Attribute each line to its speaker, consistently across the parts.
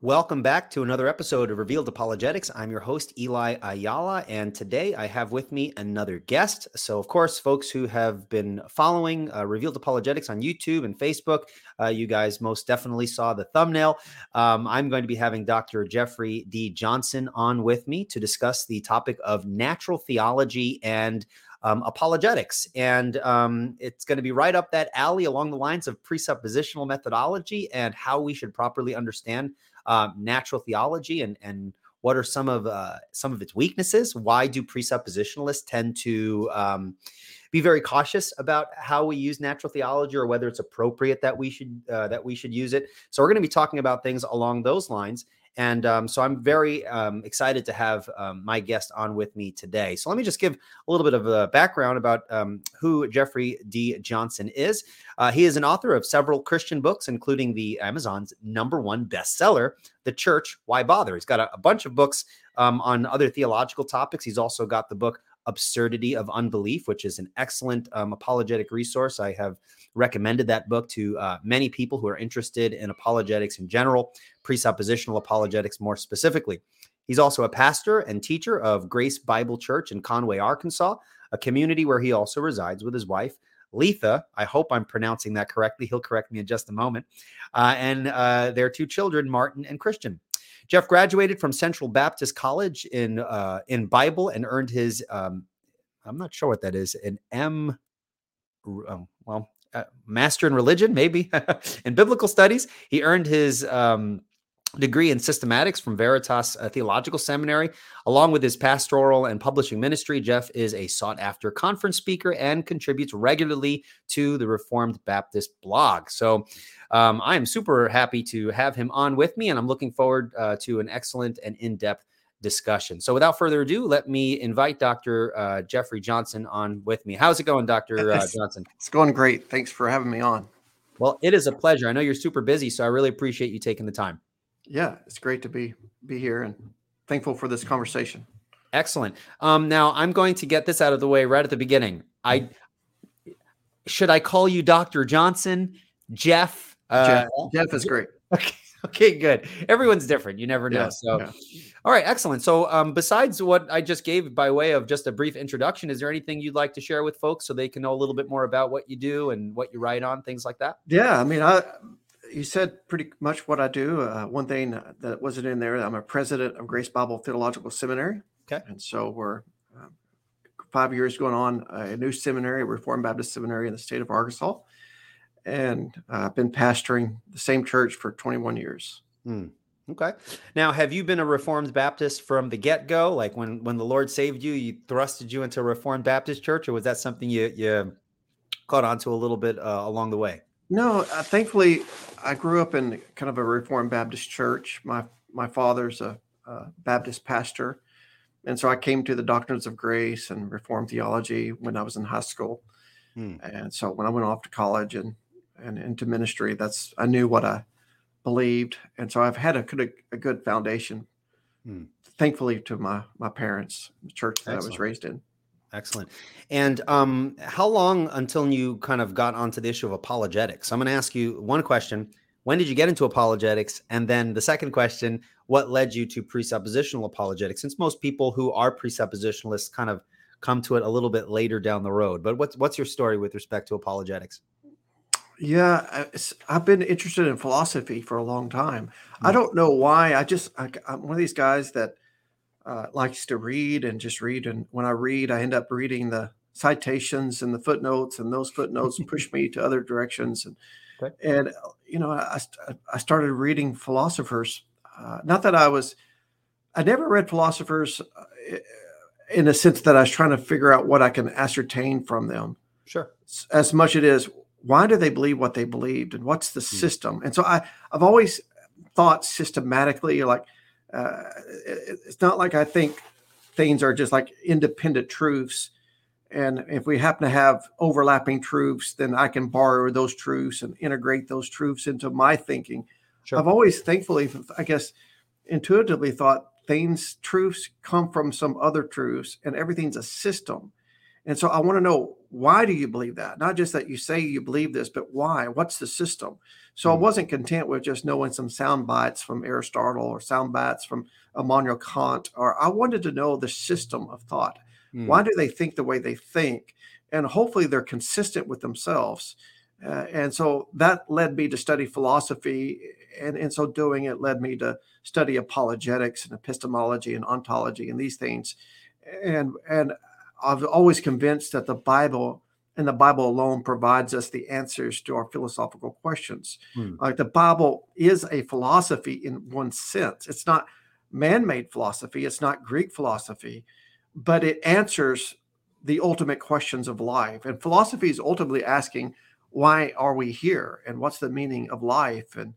Speaker 1: Welcome back to another episode of Revealed Apologetics. I'm your host, Eli Ayala, and today I have with me another guest. So, of course, folks who have been following uh, Revealed Apologetics on YouTube and Facebook, uh, you guys most definitely saw the thumbnail. Um, I'm going to be having Dr. Jeffrey D. Johnson on with me to discuss the topic of natural theology and um, apologetics. And um, it's going to be right up that alley along the lines of presuppositional methodology and how we should properly understand uh, natural theology and and what are some of uh, some of its weaknesses? Why do presuppositionalists tend to um, be very cautious about how we use natural theology or whether it's appropriate that we should uh, that we should use it? So we're going to be talking about things along those lines. And um, so I'm very um, excited to have um, my guest on with me today. So let me just give a little bit of a background about um, who Jeffrey D. Johnson is. Uh, he is an author of several Christian books, including the Amazon's number one bestseller, The Church Why Bother. He's got a, a bunch of books um, on other theological topics. He's also got the book Absurdity of Unbelief, which is an excellent um, apologetic resource. I have recommended that book to uh, many people who are interested in apologetics in general, presuppositional apologetics more specifically. He's also a pastor and teacher of Grace Bible Church in Conway, Arkansas, a community where he also resides with his wife, Letha. I hope I'm pronouncing that correctly. He'll correct me in just a moment. Uh, and uh, their two children, Martin and Christian. Jeff graduated from Central Baptist College in uh, in Bible and earned his um, I'm not sure what that is an M. Um, well, uh, master in religion, maybe in biblical studies. He earned his um, degree in systematics from Veritas uh, Theological Seminary. Along with his pastoral and publishing ministry, Jeff is a sought after conference speaker and contributes regularly to the Reformed Baptist blog. So um, I am super happy to have him on with me, and I'm looking forward uh, to an excellent and in depth discussion. So without further ado, let me invite Dr. Uh, Jeffrey Johnson on with me. How's it going, Dr. Uh, Johnson?
Speaker 2: It's going great. Thanks for having me on.
Speaker 1: Well, it is a pleasure. I know you're super busy, so I really appreciate you taking the time.
Speaker 2: Yeah, it's great to be be here and thankful for this conversation.
Speaker 1: Excellent. Um, now I'm going to get this out of the way right at the beginning. I should I call you Dr. Johnson, Jeff?
Speaker 2: Uh, Jeff, Jeff is great.
Speaker 1: Okay. Okay, good. Everyone's different. You never know. Yeah, so, yeah. all right, excellent. So, um, besides what I just gave by way of just a brief introduction, is there anything you'd like to share with folks so they can know a little bit more about what you do and what you write on, things like that?
Speaker 2: Yeah, I mean, I you said pretty much what I do. Uh, one thing that wasn't in there, I'm a president of Grace Bible Theological Seminary.
Speaker 1: Okay.
Speaker 2: And so we're uh, five years going on a new seminary, Reformed Baptist Seminary in the state of Arkansas. And uh, I've been pastoring the same church for 21 years.
Speaker 1: Hmm. Okay. Now, have you been a Reformed Baptist from the get go? Like when when the Lord saved you, you thrusted you into a Reformed Baptist church, or was that something you you caught on to a little bit uh, along the way?
Speaker 2: No, uh, thankfully, I grew up in kind of a Reformed Baptist church. My my father's a, a, Baptist pastor, and so I came to the doctrines of grace and Reformed theology when I was in high school. Hmm. And so when I went off to college and and into ministry, that's I knew what I believed, and so I've had a good a good foundation. Hmm. Thankfully, to my my parents, the church that Excellent. I was raised in.
Speaker 1: Excellent. And um, how long until you kind of got onto the issue of apologetics? I'm going to ask you one question. When did you get into apologetics? And then the second question, what led you to presuppositional apologetics? Since most people who are presuppositionalists kind of come to it a little bit later down the road. But what's what's your story with respect to apologetics?
Speaker 2: Yeah, I've been interested in philosophy for a long time. I hmm. don't know why. I just I, am one of these guys that uh, likes to read and just read. And when I read, I end up reading the citations and the footnotes, and those footnotes push me to other directions. And okay. and you know, I I started reading philosophers. Uh, not that I was, I never read philosophers uh, in a sense that I was trying to figure out what I can ascertain from them.
Speaker 1: Sure.
Speaker 2: As much as it is, why do they believe what they believed, and what's the hmm. system? And so I I've always thought systematically, like uh, it, it's not like I think things are just like independent truths. And if we happen to have overlapping truths, then I can borrow those truths and integrate those truths into my thinking. Sure. I've always, thankfully, I guess, intuitively thought things, truths come from some other truths, and everything's a system. And so I want to know why do you believe that? Not just that you say you believe this, but why? What's the system? So mm. I hmm. wasn't content with just knowing some sound bites from Aristotle or sound bites from Immanuel Kant, or I wanted to know the system of thought. Mm. Why do they think the way they think? And hopefully they're consistent with themselves. Uh, and so that led me to study philosophy. And in so doing, it led me to study apologetics and epistemology and ontology and these things. And, and I've always convinced that the Bible and the Bible alone provides us the answers to our philosophical questions. Hmm. Like the Bible is a philosophy in one sense. It's not man-made philosophy, it's not Greek philosophy, but it answers the ultimate questions of life. And philosophy is ultimately asking, why are we here? And what's the meaning of life? And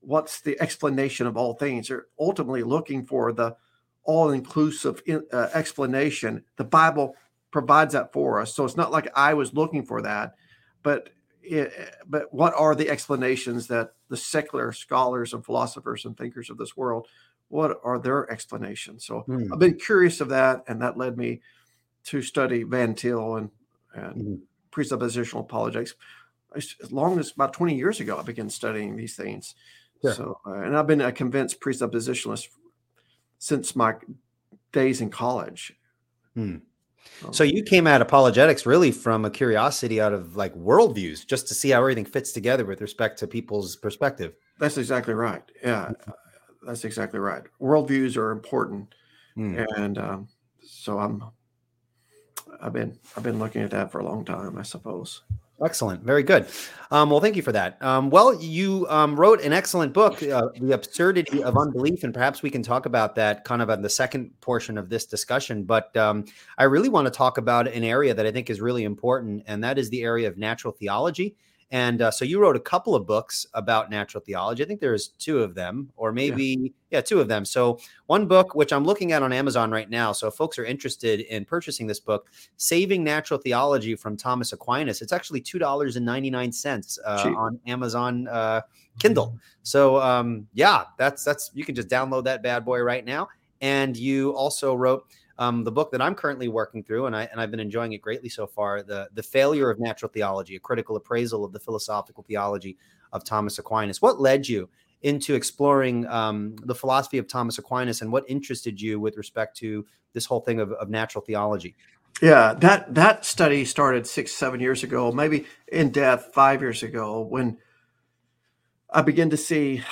Speaker 2: what's the explanation of all things? They're ultimately looking for the all-inclusive uh, explanation. The Bible provides that for us. So it's not like I was looking for that, but it, but what are the explanations that the secular scholars and philosophers and thinkers of this world what are their explanations? So mm. I've been curious of that, and that led me to study Van Til and and mm. presuppositional apologetics. As long as about 20 years ago, I began studying these things. Yeah. So, uh, and I've been a convinced presuppositionalist since my days in college.
Speaker 1: Mm. So you came at apologetics really from a curiosity out of like worldviews, just to see how everything fits together with respect to people's perspective.
Speaker 2: That's exactly right. Yeah, mm-hmm. that's exactly right. Worldviews are important, mm. and um, so I'm. I've been I've been looking at that for a long time, I suppose.
Speaker 1: Excellent. Very good. Um, well, thank you for that. Um, well, you um, wrote an excellent book, uh, The Absurdity of Unbelief, and perhaps we can talk about that kind of on the second portion of this discussion. But um, I really want to talk about an area that I think is really important, and that is the area of natural theology and uh, so you wrote a couple of books about natural theology. I think there's two of them, or maybe, yeah. yeah. two of them. So one book, which I'm looking at on Amazon right now. So if folks are interested in purchasing this book, Saving Natural Theology from Thomas Aquinas, it's actually $2.99 uh, on Amazon uh, Kindle. Mm-hmm. So um, yeah, that's, that's, you can just download that bad boy right now. And you also wrote um, the book that I'm currently working through, and I and I've been enjoying it greatly so far. The the failure of natural theology, a critical appraisal of the philosophical theology of Thomas Aquinas. What led you into exploring um, the philosophy of Thomas Aquinas, and what interested you with respect to this whole thing of, of natural theology?
Speaker 2: Yeah, that that study started six seven years ago, maybe in depth five years ago when I began to see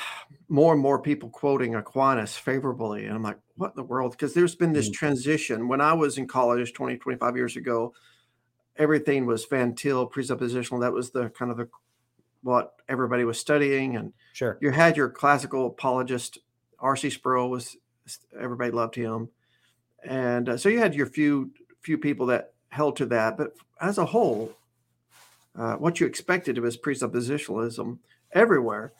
Speaker 2: more and more people quoting Aquinas favorably. And I'm like, what in the world? Because there's been this mm-hmm. transition. When I was in college 20, 25 years ago, everything was Van Til, presuppositional. That was the kind of the what everybody was studying. And
Speaker 1: sure,
Speaker 2: you had your classical apologist, R.C. Sproul was everybody loved him, and uh, so you had your few few people that held to that. But as a whole, uh, what you expected was presuppositionalism everywhere.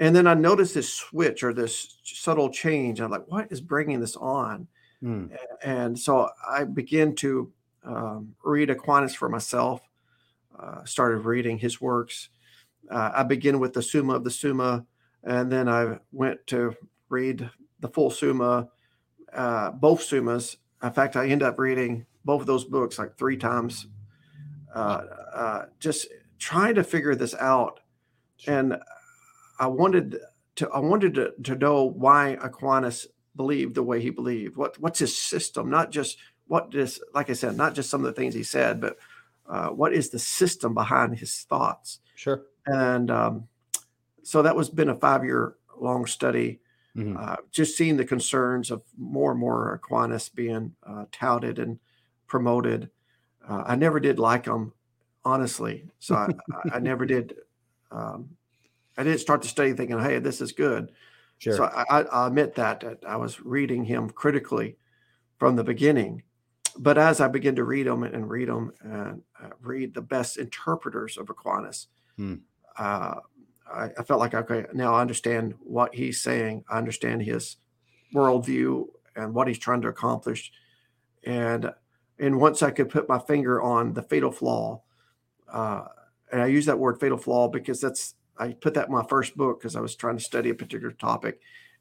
Speaker 2: And then I noticed this switch or this subtle change. I'm like, what is bringing this on? Mm. And so I began to um, read Aquinas for myself, uh, started reading his works. Uh, I begin with the Summa of the Summa, and then I went to read the full Summa, uh, both Summas. In fact, I end up reading both of those books like three times, uh, uh, just trying to figure this out. And I wanted to I wanted to, to know why Aquinas believed the way he believed. What what's his system? Not just what is like I said, not just some of the things he said, but uh, what is the system behind his thoughts?
Speaker 1: Sure.
Speaker 2: And um, so that was been a five year long study. Mm-hmm. Uh, just seeing the concerns of more and more Aquinas being uh, touted and promoted. Uh, I never did like him, honestly. So I, I never did um, I didn't start the study thinking, "Hey, this is good." Sure. So I, I admit that, that I was reading him critically from the beginning, but as I began to read them and read them and uh, read the best interpreters of Aquinas, hmm. uh, I, I, felt like okay, now I understand what he's saying. I understand his worldview and what he's trying to accomplish, and and once I could put my finger on the fatal flaw, uh, and I use that word fatal flaw because that's I put that in my first book because I was trying to study a particular topic,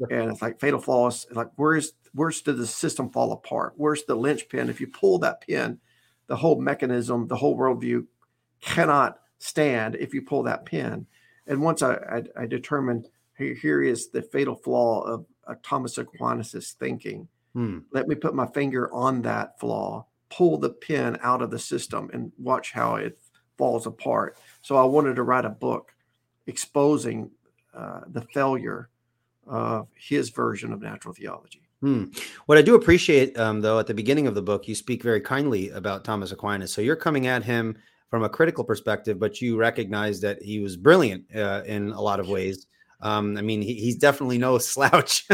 Speaker 2: and it's like fatal flaws. Like where's where's did the system fall apart? Where's the linchpin? If you pull that pin, the whole mechanism, the whole worldview cannot stand if you pull that pin. And once I, I, I determined here, here is the fatal flaw of uh, Thomas Aquinas' thinking. Hmm. Let me put my finger on that flaw, pull the pin out of the system, and watch how it falls apart. So I wanted to write a book exposing uh, the failure of his version of natural theology.
Speaker 1: Hmm. What I do appreciate, um, though, at the beginning of the book, you speak very kindly about Thomas Aquinas. So you're coming at him from a critical perspective, but you recognize that he was brilliant uh, in a lot of ways. Um, I mean, he, he's definitely no slouch,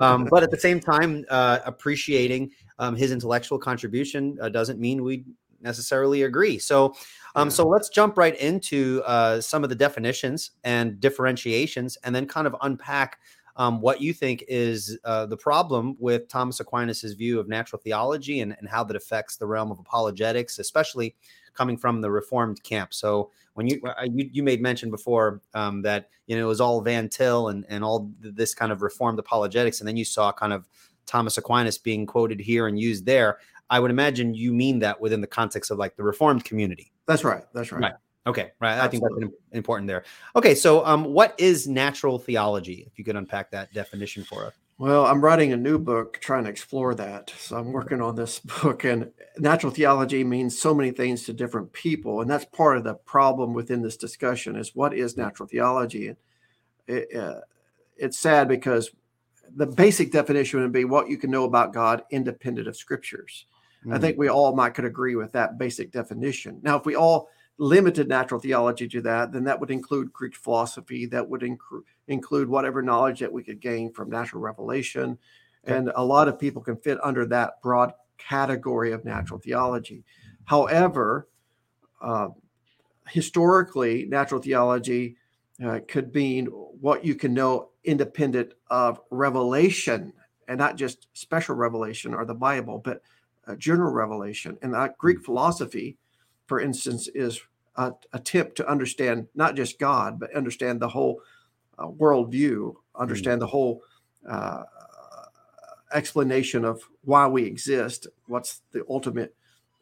Speaker 1: um, but at the same time, uh, appreciating um, his intellectual contribution uh, doesn't mean we necessarily agree. So, um, so let's jump right into uh, some of the definitions and differentiations, and then kind of unpack um, what you think is uh, the problem with Thomas Aquinas' view of natural theology and, and how that affects the realm of apologetics, especially coming from the Reformed camp. So when you uh, you, you made mention before um, that you know it was all Van Til and and all this kind of Reformed apologetics, and then you saw kind of Thomas Aquinas being quoted here and used there. I would imagine you mean that within the context of like the Reformed community.
Speaker 2: That's right. That's right.
Speaker 1: Right. Okay. Right. Absolutely. I think that's important there. Okay. So, um, what is natural theology? If you could unpack that definition for us.
Speaker 2: Well, I'm writing a new book trying to explore that. So I'm working on this book, and natural theology means so many things to different people, and that's part of the problem within this discussion: is what is natural theology? And it, uh, it's sad because the basic definition would be what you can know about God independent of scriptures. Mm-hmm. I think we all might could agree with that basic definition. Now, if we all limited natural theology to that, then that would include Greek philosophy, that would include include whatever knowledge that we could gain from natural revelation. And a lot of people can fit under that broad category of natural theology. However, uh, historically, natural theology uh, could mean what you can know independent of revelation and not just special revelation or the Bible, but general revelation. And that Greek philosophy, for instance, is a attempt to understand not just God, but understand the whole uh, worldview, understand mm. the whole uh, explanation of why we exist, what's the ultimate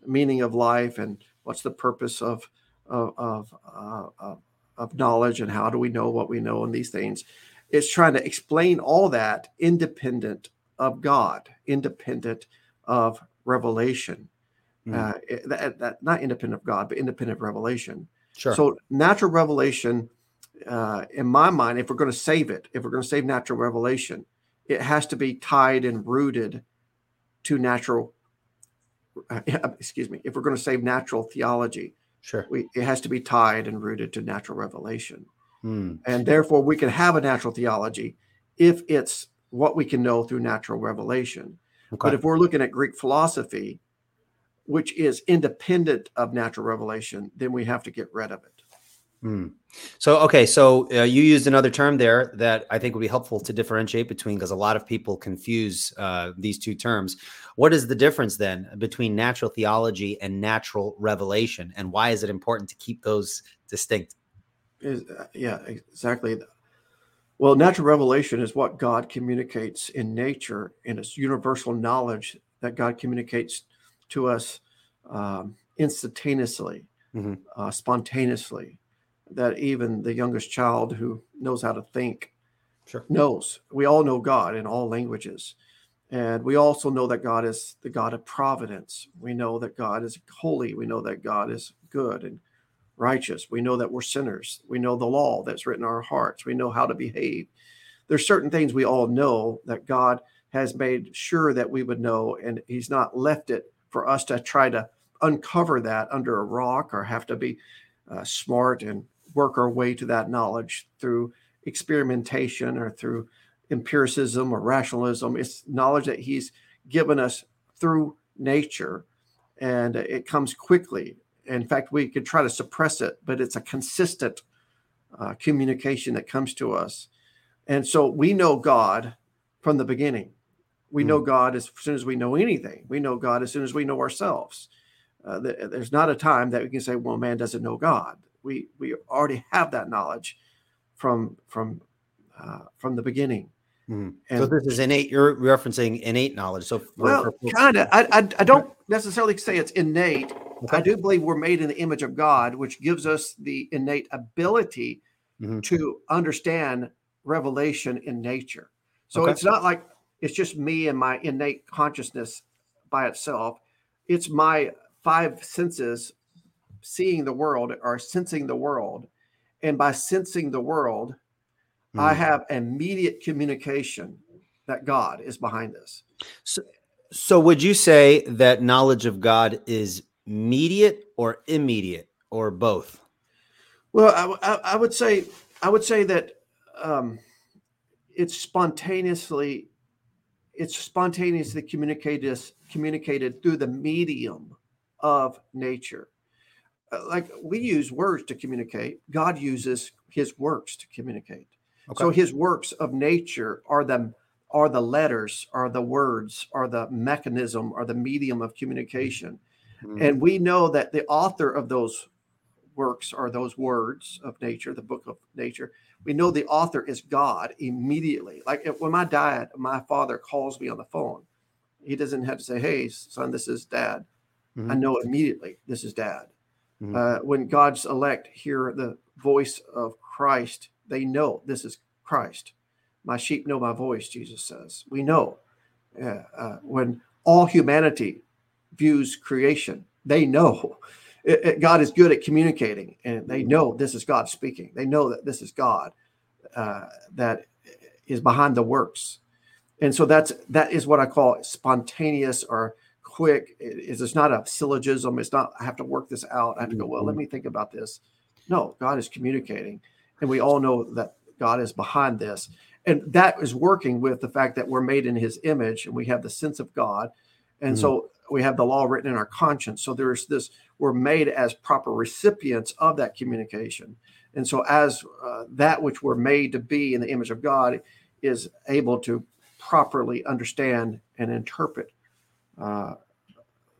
Speaker 2: meaning of life, and what's the purpose of of of, uh, of knowledge, and how do we know what we know, and these things. It's trying to explain all that independent of God, independent of revelation. Mm. Uh, that, that, not independent of God, but independent of revelation. Sure. So natural revelation uh, in my mind, if we're going to save it, if we're going to save natural revelation, it has to be tied and rooted to natural. Uh, excuse me. If we're going to save natural theology,
Speaker 1: sure,
Speaker 2: we, it has to be tied and rooted to natural revelation, hmm. and therefore we can have a natural theology if it's what we can know through natural revelation. Okay. But if we're looking at Greek philosophy, which is independent of natural revelation, then we have to get rid of it.
Speaker 1: Hmm. So, okay, so uh, you used another term there that I think would be helpful to differentiate between because a lot of people confuse uh, these two terms. What is the difference then between natural theology and natural revelation, and why is it important to keep those distinct?
Speaker 2: Is, uh, yeah, exactly. Well, natural revelation is what God communicates in nature, and it's universal knowledge that God communicates to us um, instantaneously, mm-hmm. uh, spontaneously that even the youngest child who knows how to think sure. knows. We all know God in all languages. And we also know that God is the God of providence. We know that God is holy. We know that God is good and righteous. We know that we're sinners. We know the law that's written in our hearts. We know how to behave. There's certain things we all know that God has made sure that we would know, and He's not left it for us to try to uncover that under a rock or have to be uh, smart and work our way to that knowledge through experimentation or through empiricism or rationalism. It's knowledge that he's given us through nature and it comes quickly. In fact, we could try to suppress it, but it's a consistent uh, communication that comes to us. And so we know God from the beginning. We mm. know God as soon as we know anything. We know God as soon as we know ourselves. Uh, there's not a time that we can say, well, man doesn't know God we we already have that knowledge from from uh, from the beginning
Speaker 1: Mm-hmm. And, so this is innate. You're referencing innate knowledge. So, for,
Speaker 2: well, kind of. I, I, I don't necessarily say it's innate. Okay. I do believe we're made in the image of God, which gives us the innate ability mm-hmm. to understand revelation in nature. So okay. it's not like it's just me and my innate consciousness by itself. It's my five senses seeing the world or sensing the world. And by sensing the world, mm. I have mediate communication that God is behind this.
Speaker 1: So, so would you say that knowledge of God is immediate or immediate or both?
Speaker 2: Well, I, I, I would say I would say that um, it's spontaneously it's spontaneously communicated communicated through the medium of nature. Uh, like we use words to communicate, God uses his works to communicate. Okay. So his works of nature are the are the letters, are the words, are the mechanism, are the medium of communication. Mm-hmm. And we know that the author of those works are those words of nature, the book of nature. We know the author is God immediately. Like when my dad, my father calls me on the phone, he doesn't have to say, Hey, son, this is dad. Mm-hmm. I know immediately this is dad. Mm-hmm. Uh, when God's elect hear the voice of Christ, they know this is Christ. My sheep know my voice, Jesus says. We know. Uh, uh, when all humanity views creation, they know it, it, God is good at communicating, and they know this is God speaking. They know that this is God uh, that is behind the works, and so that's that is what I call spontaneous or quick. It, it's not a syllogism. It's not I have to work this out. I have to go. Well, let mm-hmm. me think about this. No, God is communicating, and we all know that God is behind this. And that is working with the fact that we're made in his image and we have the sense of God. And mm-hmm. so we have the law written in our conscience. So there's this, we're made as proper recipients of that communication. And so, as uh, that which we're made to be in the image of God is able to properly understand and interpret uh,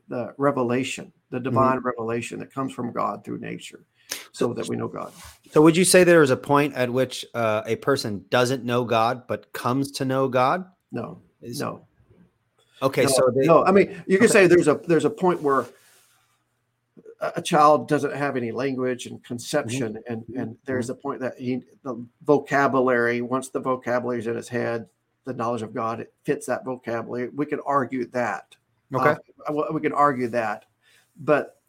Speaker 2: the revelation, the mm-hmm. divine mm-hmm. revelation that comes from God through nature so that we know God.
Speaker 1: So, would you say there is a point at which uh, a person doesn't know God but comes to know God?
Speaker 2: No, is, no.
Speaker 1: Okay,
Speaker 2: no,
Speaker 1: so
Speaker 2: they, no, I mean you can okay. say there's a there's a point where a child doesn't have any language and conception, mm-hmm. and and there's a point that he the vocabulary once the vocabulary is in his head, the knowledge of God it fits that vocabulary. We can argue that.
Speaker 1: Okay,
Speaker 2: uh, we can argue that, but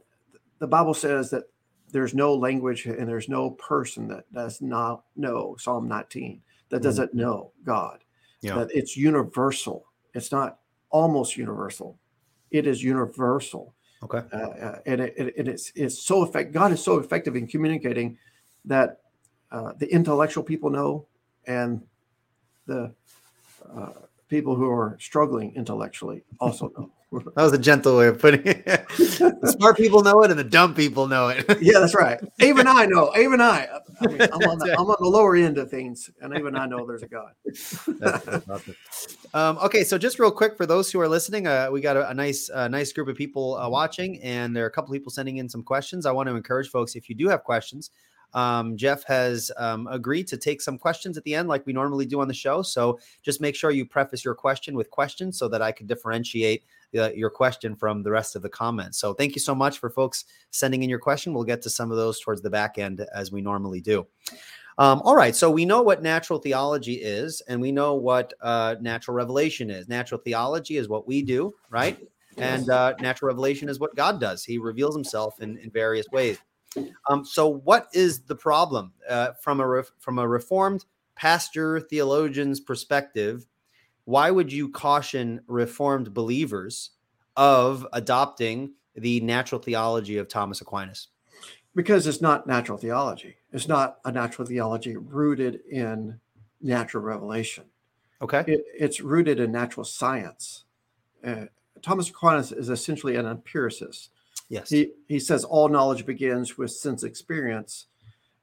Speaker 2: the Bible says that there's no language and there's no person that does not know Psalm 19 that mm-hmm. doesn't mm-hmm. know God. Yeah. That it's universal. It's not almost universal. It is universal.
Speaker 1: Okay.
Speaker 2: Uh, uh, and it, it, it's it's so effective. God is so effective in communicating that uh, the intellectual people know, and the uh, people who are struggling intellectually also know.
Speaker 1: That was a gentle way of putting it. the smart people know it, and the dumb people know it.
Speaker 2: yeah, that's right. Even I know. Even I. I mean, I'm, on the, I'm on the lower end of things, and even I know there's a God. that's, that's
Speaker 1: awesome. um, okay, so just real quick for those who are listening, uh, we got a, a nice, uh, nice group of people uh, watching, and there are a couple people sending in some questions. I want to encourage folks if you do have questions. Um, Jeff has um, agreed to take some questions at the end, like we normally do on the show. So just make sure you preface your question with questions so that I can differentiate uh, your question from the rest of the comments. So thank you so much for folks sending in your question. We'll get to some of those towards the back end as we normally do. Um, all right, so we know what natural theology is, and we know what uh, natural revelation is. Natural theology is what we do, right? And uh, natural revelation is what God does. He reveals himself in, in various ways. Um, so, what is the problem uh, from a from a reformed pastor theologian's perspective? why would you caution reformed believers of adopting the natural theology of Thomas Aquinas?
Speaker 2: Because it's not natural theology. It's not a natural theology rooted in natural revelation.
Speaker 1: Okay.
Speaker 2: It, it's rooted in natural science. Uh, Thomas Aquinas is essentially an empiricist.
Speaker 1: Yes.
Speaker 2: He, he says all knowledge begins with sense experience.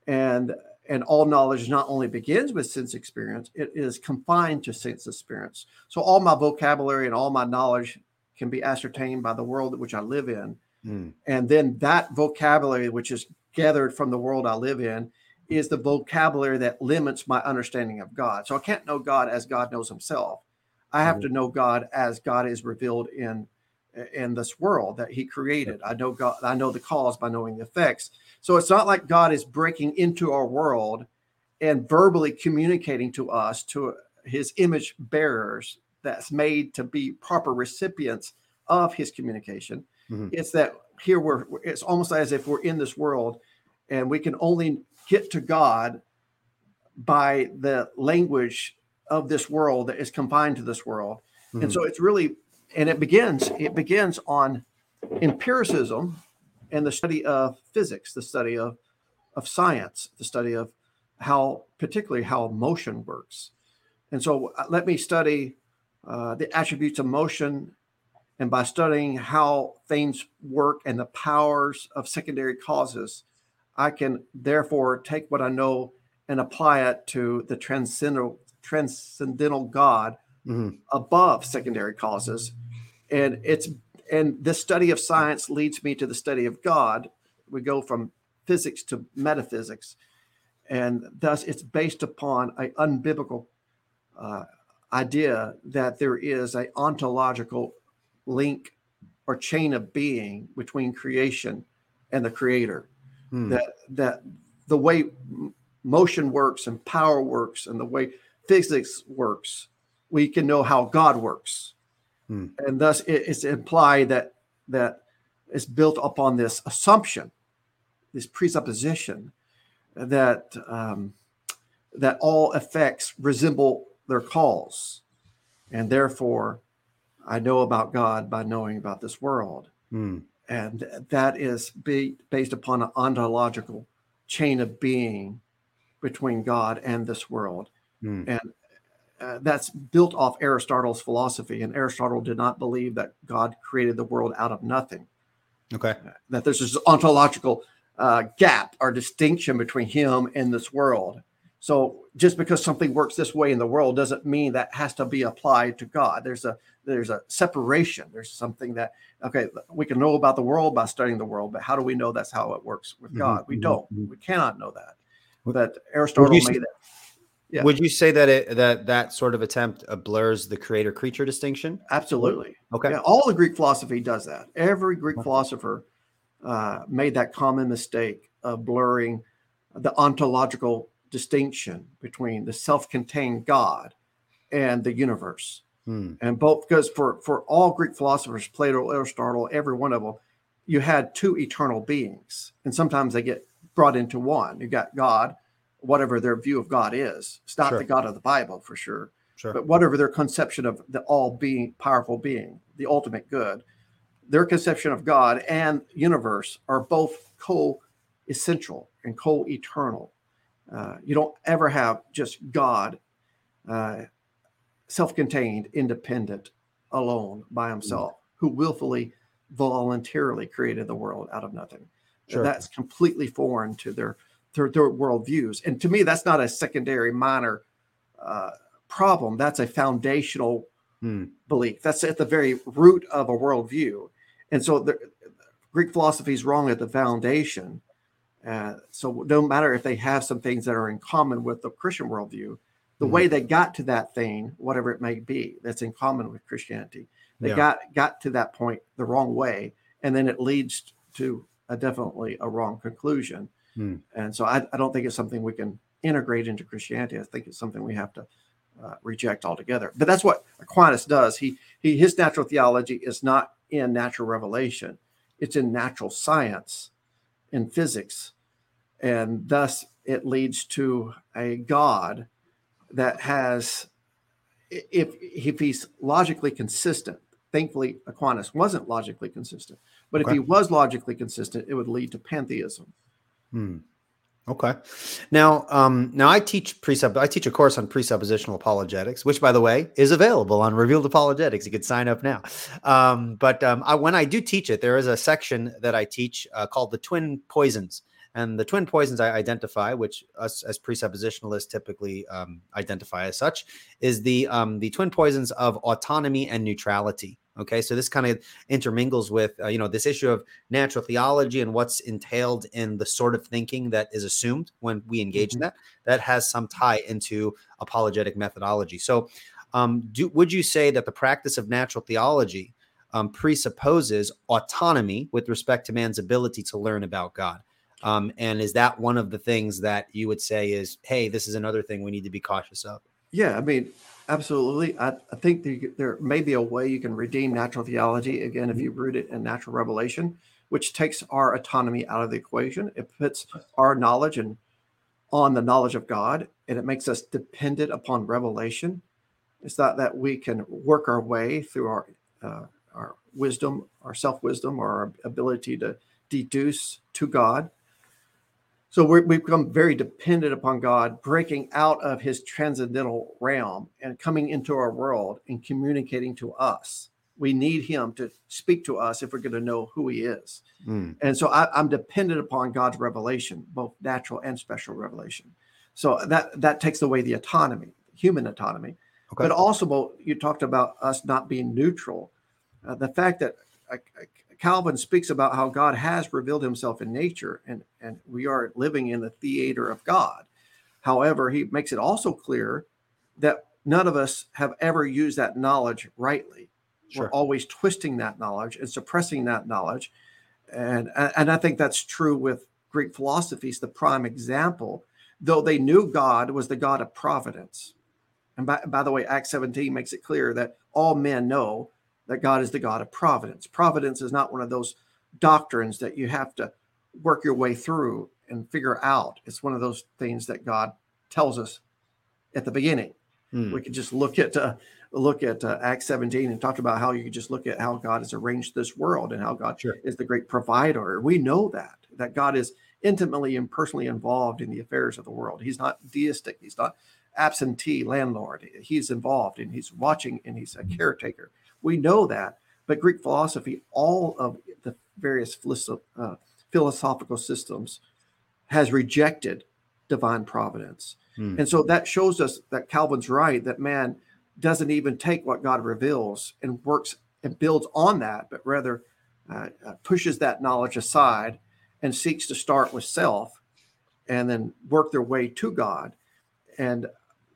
Speaker 2: And and all knowledge not only begins with sense experience, it is confined to sense experience. So all my vocabulary and all my knowledge can be ascertained by the world which I live in. Mm. And then that vocabulary, which is gathered from the world I live in, is the vocabulary that limits my understanding of God. So I can't know God as God knows himself. I have
Speaker 1: Mhm.
Speaker 2: to know God as God is revealed in in this world that he created. I know God I know the cause by knowing the effects. So it's not like God is breaking into our world and verbally communicating to us to his image bearers that's made to be proper recipients of his communication.
Speaker 1: Mhm.
Speaker 2: It's that here we're it's almost as if we're in this world and we can only get to God by the language of this world that is confined to this world.
Speaker 1: Mhm.
Speaker 2: And so it's really and it begins it begins on empiricism and the study of physics, the study of of science, the study of how particularly how motion works. And so uh, let me study uh, the attributes of motion and by studying how things work and the powers of secondary causes, I can therefore take what I know and apply it to the transcendental, transcendental God
Speaker 1: Mhm.
Speaker 2: above secondary causes. And it's and this study of science leads me to the study of God. We go from physics to metaphysics, and thus it's based upon a unbiblical uh, idea that there is a ontological link or chain of being between creation and the creator
Speaker 1: Hmm.
Speaker 2: that that the way motion works and power works and the way physics works we can know how god works
Speaker 1: Hmm.
Speaker 2: and thus it, it's implied that that it's built upon this assumption this presupposition that um, that all effects resemble their cause and therefore i know about god by knowing about this world
Speaker 1: Hmm.
Speaker 2: and that is be, based upon an ontological chain of being between God and this world,
Speaker 1: Hmm.
Speaker 2: and uh, that's built off Aristotle's philosophy. And Aristotle did not believe that God created the world out of nothing;
Speaker 1: Okay.
Speaker 2: that there's this ontological uh, gap or distinction between him and this world. So just because something works this way in the world doesn't mean that has to be applied to God. There's a there's a separation. There's something that okay, we can know about the world by studying the world, but how do we know that's how it works with
Speaker 1: Mhm,
Speaker 2: God? We
Speaker 1: mhm,
Speaker 2: don't.
Speaker 1: mhm.
Speaker 2: We cannot know that. But Aristotle made it. Yeah.
Speaker 1: Would you say that it that that sort of attempt uh, blurs the creator creature distinction?
Speaker 2: Absolutely.
Speaker 1: Okay.
Speaker 2: Yeah, all the Greek philosophy does that. Every Greek
Speaker 1: Okay.
Speaker 2: philosopher uh, made that common mistake of blurring the ontological distinction between the self-contained God and the universe.
Speaker 1: Hmm.
Speaker 2: And both because for for all Greek philosophers, Plato, Aristotle, every one of them, you had two eternal beings, and sometimes they get brought into one. You got God, whatever their view of God is. It's not
Speaker 1: Sure.
Speaker 2: the God of the Bible for sure
Speaker 1: Sure.
Speaker 2: but whatever their conception of the all being powerful being the ultimate good their conception of god and universe are both co-essential and co-eternal uh, you don't ever have just god uh, self-contained independent alone by himself who willfully voluntarily created the world out of nothing
Speaker 1: Sure.
Speaker 2: that's completely foreign to their their, their world views and to me that's not a secondary minor uh, problem. That's a foundational
Speaker 1: Hmm.
Speaker 2: belief. That's at the very root of a worldview. And so the Greek philosophy is wrong at the foundation. Uh, so no matter if they have some things that are in common with the Christian worldview, the
Speaker 1: Mhm.
Speaker 2: way they got to that thing, whatever it may be, that's in common with Christianity, they
Speaker 1: Yeah.
Speaker 2: got got to that point the wrong way, and then it leads to a definitely a wrong conclusion.
Speaker 1: Hmm.
Speaker 2: And so I, I don't think it's something we can integrate into Christianity. I think it's something we have to uh, reject altogether. But that's what Aquinas does. He he his natural theology is not in natural revelation; it's in natural science, in physics, and thus it leads to a God that has, if if he's logically consistent. Thankfully, Aquinas wasn't logically consistent. But if he was logically consistent, it would lead to pantheism.
Speaker 1: Hmm. Okay. Now, um, now I teach presupp. I teach a course on presuppositional apologetics, which, by the way, is available on Revealed Apologetics. You can sign up now. Um, but um, I, when I do teach it, there is a section that I teach uh, called the twin poisons And the twin poisons I identify, which us as presuppositionalists typically um, identify as such, is the um, the twin poisons of autonomy and neutrality. Okay, so this kind of intermingles with uh, you know this issue of natural theology and what's entailed in the sort of thinking that is assumed when we engage mm-hmm. in that. That has some tie into apologetic methodology. So, um, do would you say that the practice of natural theology um, presupposes autonomy with respect to man's ability to learn about God? Um, and is that one of the things that you would say is, hey, this is another thing we need to be cautious of?
Speaker 2: Yeah, I mean, absolutely. I, I think the, there may be a way you can redeem natural theology again if mm-hmm. you root it in natural revelation, which takes our autonomy out of the equation. It puts our knowledge and on the knowledge of God, and it makes us dependent upon revelation. It's not that we can work our way through our uh, our wisdom, our self wisdom, or our ability to deduce to God. So we have become very dependent upon God, breaking out of his transcendental realm and coming into our world and communicating to us. We need him to speak to us if we're going to know who he is. Mm. And so I, am dependent upon God's revelation, both natural and special revelation. So that that takes away the autonomy, human autonomy. Okay. But also, you talked about us not being neutral. Uh, the fact that Calvin speaks about how God has revealed himself in nature and, and we are living in the theater of God. However, he makes it also clear that none of us have ever used that knowledge rightly. Sure. We're always twisting that knowledge and suppressing that knowledge. And, and I think that's true with Greek philosophy, is the prime example, though they knew God was the God of providence. And by, by the way, Acts 17 makes it clear that all men know that God is the God of providence. Providence is not one of those doctrines that you have to work your way through and figure out. It's one of those things that God tells us at the beginning. Hmm. We could just look at uh, look at uh, Acts 17 and talk about how you could just look at how God has arranged this world and how God sure. is the great provider. We know that that God is intimately and personally involved in the affairs of the world. He's not deistic. He's not absentee landlord. He's involved and he's watching and he's a caretaker. We know that. But Greek philosophy, all of the various uh, philosophical systems, has rejected divine providence. Hmm. And so that shows us that Calvin's right, that man doesn't even take what God reveals and works and builds on that, but rather uh, uh, pushes that knowledge aside and seeks to start with self and then work their way to God. And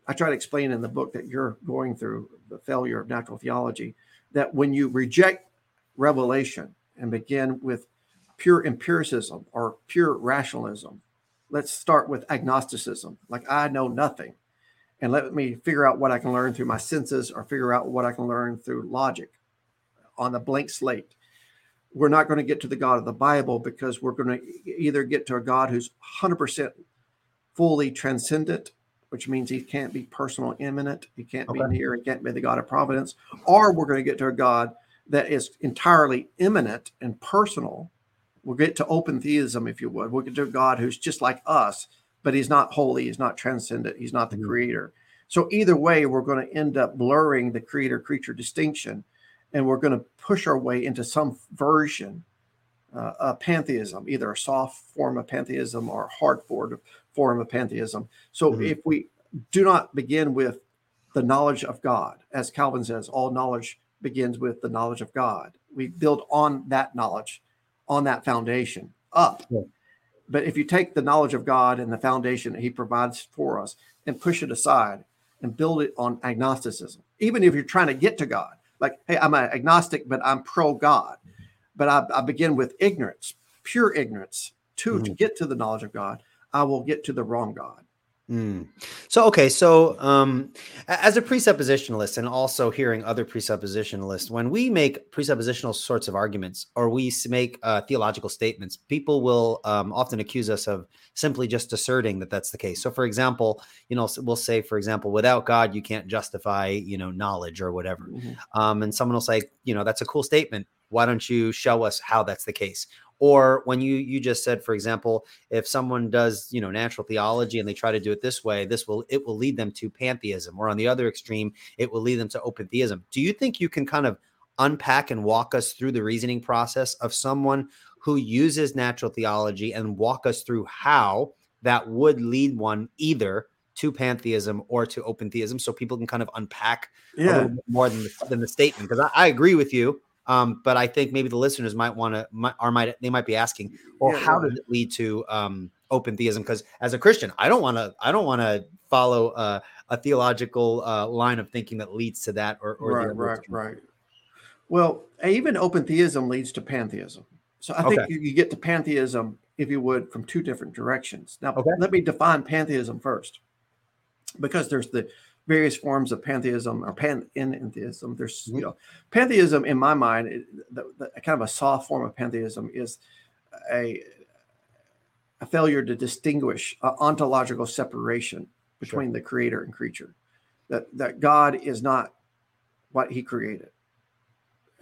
Speaker 2: I try to explain in the book that you're going through the failure of natural theology that when you reject revelation and begin with pure empiricism or pure rationalism, let's start with agnosticism, like I know nothing, and let me figure out what I can learn through my senses or figure out what I can learn through logic on a blank slate. We're not going to get to the God of the Bible because we're going to either get to a God who's 100% fully transcendent which means he can't be personal, immanent. He can't okay. be near. He can't be the God of providence. Or we're going to get to a God that is entirely immanent and personal. We'll get to open theism, if you would. We'll get to a God who's just like us, but he's not holy. He's not transcendent. He's not the mm-hmm. creator. So either way, we're going to end up blurring the creator creature distinction, and we're going to push our way into some version uh, of pantheism, either a soft form of pantheism or a hard form form of pantheism. So mm-hmm. if we do not begin with the knowledge of God, as Calvin says, all knowledge begins with the knowledge of God. We build on that knowledge, on that foundation up. Yeah. But if you take the knowledge of God and the foundation that He provides for us and push it aside and build it on agnosticism, even if you're trying to get to God, like, hey, I'm an agnostic, but I'm pro God. But I, I, begin with ignorance, pure ignorance, to, mm-hmm. to get to the knowledge of God. I will get to the wrong God.
Speaker 1: Mm. So okay, so um, as a presuppositionalist and also hearing other presuppositionalists, when we make presuppositional sorts of arguments or we make uh, theological statements, people will um, often accuse us of simply just asserting that that's the case. So, for example, you know, we'll say, for example, without God, you can't justify, you know, knowledge or whatever. Mm-hmm. Um, and someone will say, you know, that's a cool statement. Why don't you show us how that's the case? or when you you just said for example if someone does you know natural theology and they try to do it this way this will it will lead them to pantheism or on the other extreme it will lead them to open theism do you think you can kind of unpack and walk us through the reasoning process of someone who uses natural theology and walk us through how that would lead one either to pantheism or to open theism so people can kind of unpack yeah. a little bit more than the, than the statement because I, I, agree with you um, but i think maybe the listeners might want to or might they might be asking well yeah, how right. does it lead to um, open theism because as a christian i don't want to i don't want to follow uh, a theological uh, line of thinking that leads to that or, or
Speaker 2: right right right well even open theism leads to pantheism so i think okay. you, you get to pantheism if you would from two different directions now okay. let me define pantheism first because there's the various forms of pantheism or panentheism. There's, mm-hmm. you know, pantheism in my mind, the, the, kind of a soft form of pantheism is a, a failure to distinguish ontological separation between sure. the creator and creature. That that God is not what He created.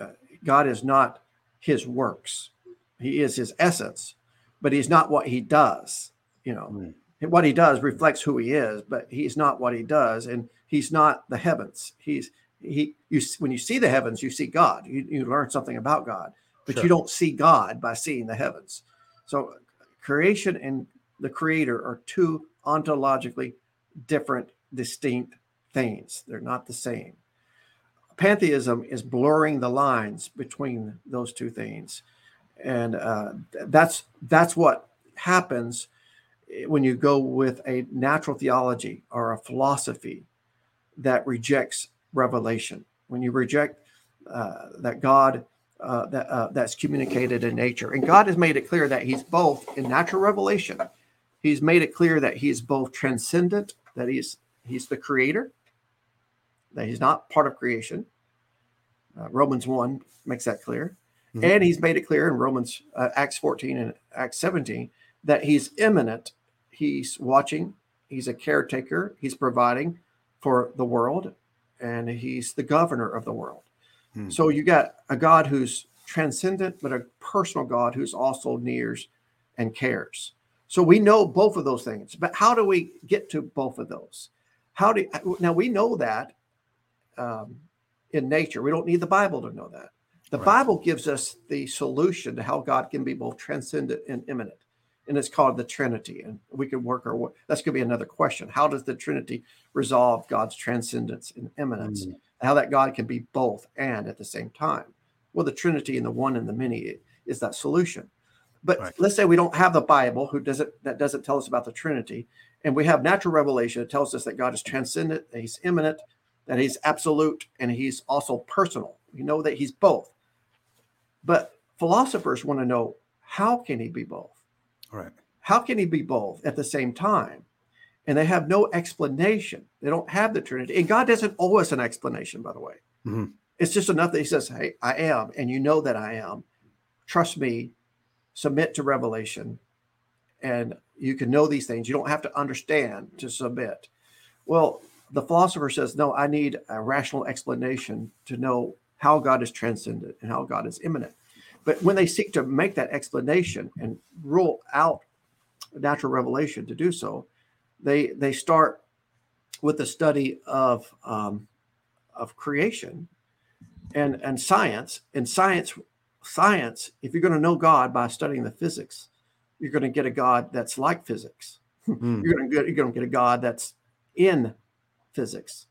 Speaker 2: Uh, God is not His works. He is His essence, but He's not what He does. You know. Mm what he does reflects who he is, but he's not what he does, and he's not the heavens. He's he you when you see the heavens, you see God. You, you learn something about God, but sure. you don't see God by seeing the heavens. So creation and the creator are two ontologically different, distinct things. They're not the same. Pantheism is blurring the lines between those two things, and uh, that's that's what happens when you go with a natural theology or a philosophy that rejects revelation, when you reject uh, that God uh, that uh, that's communicated in nature, and God has made it clear that He's both in natural revelation. He's made it clear that He's both transcendent, that He's He's the Creator, that He's not part of creation. Uh, Romans one makes that clear, mm-hmm. and He's made it clear in Romans uh, Acts fourteen and Acts seventeen that He's immanent he's watching, he's a caretaker, he's providing for the world, and he's the governor of the world. Hmm. So you got a God who's transcendent, but a personal God who's also nears and cares. So we know both of those things, but how do we get to both of those? How do now we know that um, in nature? We don't need the Bible to know that. The right. Bible gives us the solution to how God can be both transcendent and immanent and it's called the Trinity. And we could work our way. That's going to be another question. How does the Trinity resolve God's transcendence and immanence? Mm. How that God can be both and at the same time? Well, the Trinity and the one and the many is that solution. But right. let's say we don't have the Bible, who doesn't that doesn't tell us about the Trinity, and we have natural revelation that tells us that God is transcendent, that He's immanent, that He's absolute, and He's also personal. We know that He's both. But philosophers want to know how can He be both?
Speaker 1: Right.
Speaker 2: How can he be both at the same time? And they have no explanation. They don't have the Trinity. And God doesn't owe us an explanation, by the way. Mm-hmm. It's just enough that he says, Hey, I am, and you know that I am. Trust me, submit to revelation, and you can know these things. You don't have to understand to submit. Well, the philosopher says, No, I need a rational explanation to know how God is transcendent and how God is immanent. But when they seek to make that explanation and rule out natural revelation to do so, they they start with the study of um, of creation and and science. And science science, if you're going to know God by studying the physics, you're going to get a God that's like physics. Mm. you're going to get you're going to get a God that's in physics.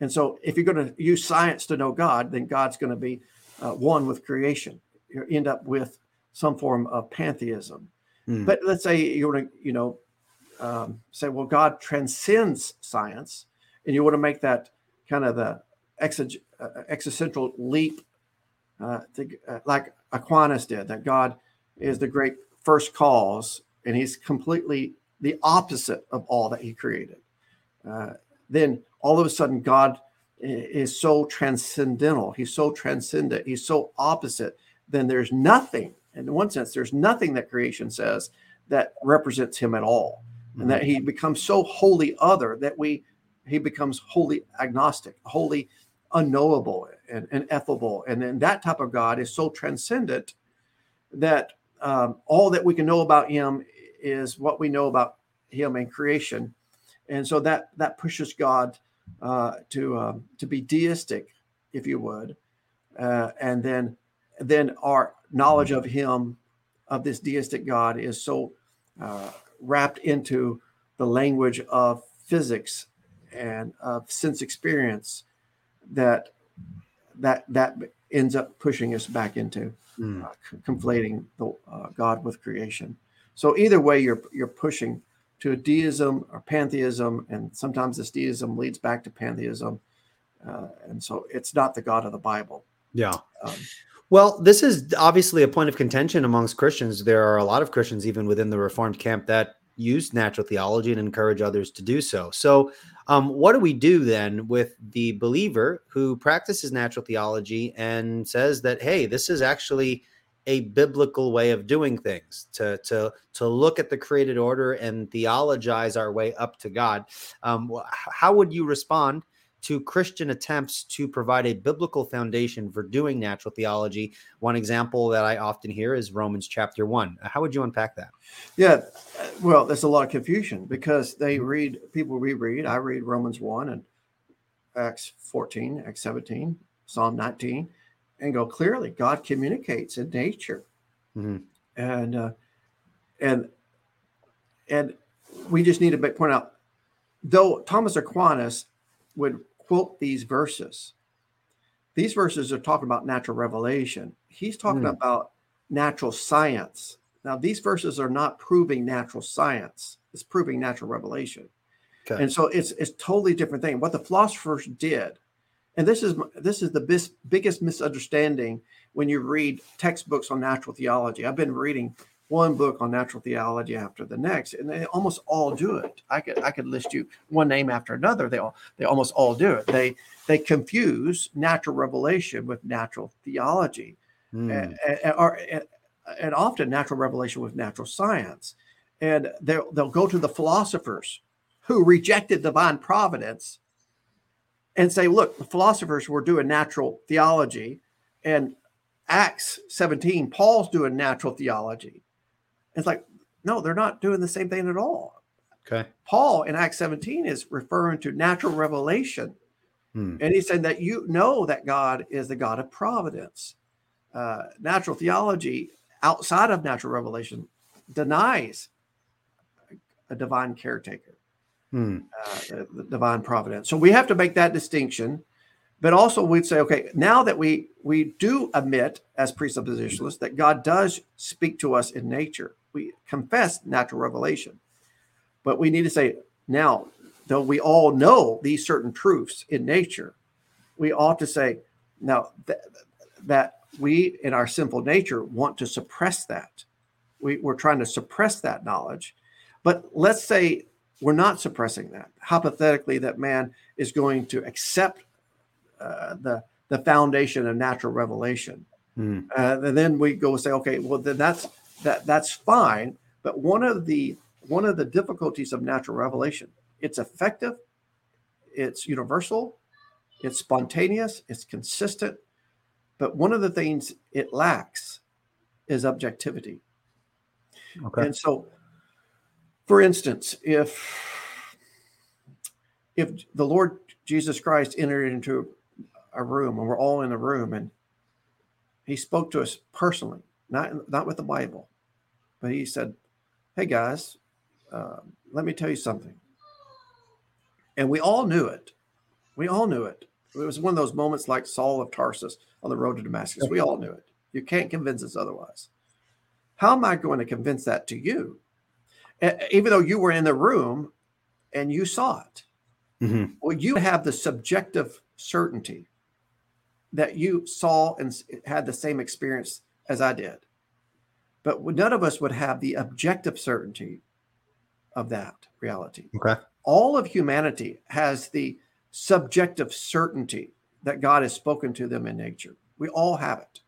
Speaker 2: And so, if you're going to use science to know God, then God's going to be uh, one with creation end up with some form of pantheism. Mm. But let's say you want to, you know, um, say, well, God transcends science, and you want to make that kind of the exig- uh, existential leap, uh, to, uh, like Aquinas did, that God is the great first cause, and He's completely the opposite of all that He created. Uh, then all of a sudden, God is so transcendental. He's so transcendent. He's so opposite then there's nothing, in one sense, there's nothing that creation says that represents him at all. Mm-hmm. And that he becomes so wholly other that we he becomes wholly agnostic, wholly unknowable and, and ineffable. And then that type of God is so transcendent that um, all that we can know about him is what we know about him in creation. And so that that pushes God uh, to um, to be deistic, if you would, uh, and then then our knowledge of him of this deistic God is so uh, wrapped into the language of physics and of sense experience that that that ends up pushing us back into mm. uh, conflating the uh, God with creation. So either way, you're you're pushing to a deism or pantheism, and sometimes this deism leads back to pantheism, uh, and so it's not the God of the Bible.
Speaker 1: Yeah. Um, well, this is obviously a point of contention amongst Christians. There are a lot of Christians, even within the Reformed camp, that use natural theology and encourage others to do so. So, um, what do we do then with the believer who practices natural theology and says that, hey, this is actually a biblical way of doing things to to to look at the created order and theologize our way up to God? Um, how would you respond to Christian attempts to provide a biblical foundation for doing natural theology. One example that I often hear is Romans chapter one. How would you unpack that?
Speaker 2: Yeah, well, there's a lot of confusion because they mm-hmm. read, people reread. I read Romans 1 and Acts 14, Acts 17, Psalm 19, and go clearly, God communicates in nature. Mm-hmm. And, uh, and, and we just need to point out, though Thomas Aquinas would quote these verses. These verses are talking about natural revelation. He's talking mm. about natural science. Now, these verses are not proving natural science, it's proving natural revelation. Okay. And so it's it's totally different thing. What the philosophers did, and this is this is the bis, biggest misunderstanding when you read textbooks on natural theology. I've been reading one book on natural theology after the next, and they almost all do it. I could I could list you one name after another. They all they almost all do it. They they confuse natural revelation with natural theology, mm. and, and, or, and often natural revelation with natural science. And they'll they'll go to the philosophers who rejected divine providence and say, look, the philosophers were doing natural theology, and Acts 17, Paul's doing natural theology it's like, no, they're not doing the same thing at all.
Speaker 1: Okay.
Speaker 2: Paul in Acts 17 is referring to natural revelation. Hmm. And he said that you know that God is the God of providence. Uh, natural theology outside of natural revelation denies a divine caretaker, hmm. uh, the, the divine providence. So we have to make that distinction. But also, we'd say, okay, now that we we do admit as presuppositionalists that God does speak to us in nature, we confess natural revelation. But we need to say, now, though we all know these certain truths in nature, we ought to say, now th- that we in our sinful nature want to suppress that. We, we're trying to suppress that knowledge. But let's say we're not suppressing that. Hypothetically, that man is going to accept uh, the the foundation of natural revelation. Mm. Uh, and then we go say, okay, well then that's that that's fine. But one of the one of the difficulties of natural revelation, it's effective, it's universal, it's spontaneous, it's consistent. But one of the things it lacks is objectivity. Okay. And so, for instance, if if the Lord Jesus Christ entered into a room and we're all in the room and he spoke to us personally not not with the Bible, but he said, "Hey guys, uh, let me tell you something." And we all knew it. We all knew it. It was one of those moments like Saul of Tarsus on the road to Damascus. We all knew it. You can't convince us otherwise. How am I going to convince that to you? Even though you were in the room and you saw it. Mm-hmm. Well, you have the subjective certainty that you saw and had the same experience as I did. But none of us would have the objective certainty of that reality.
Speaker 1: Okay.
Speaker 2: All of humanity has the subjective certainty that God has spoken to them in nature. We all have it.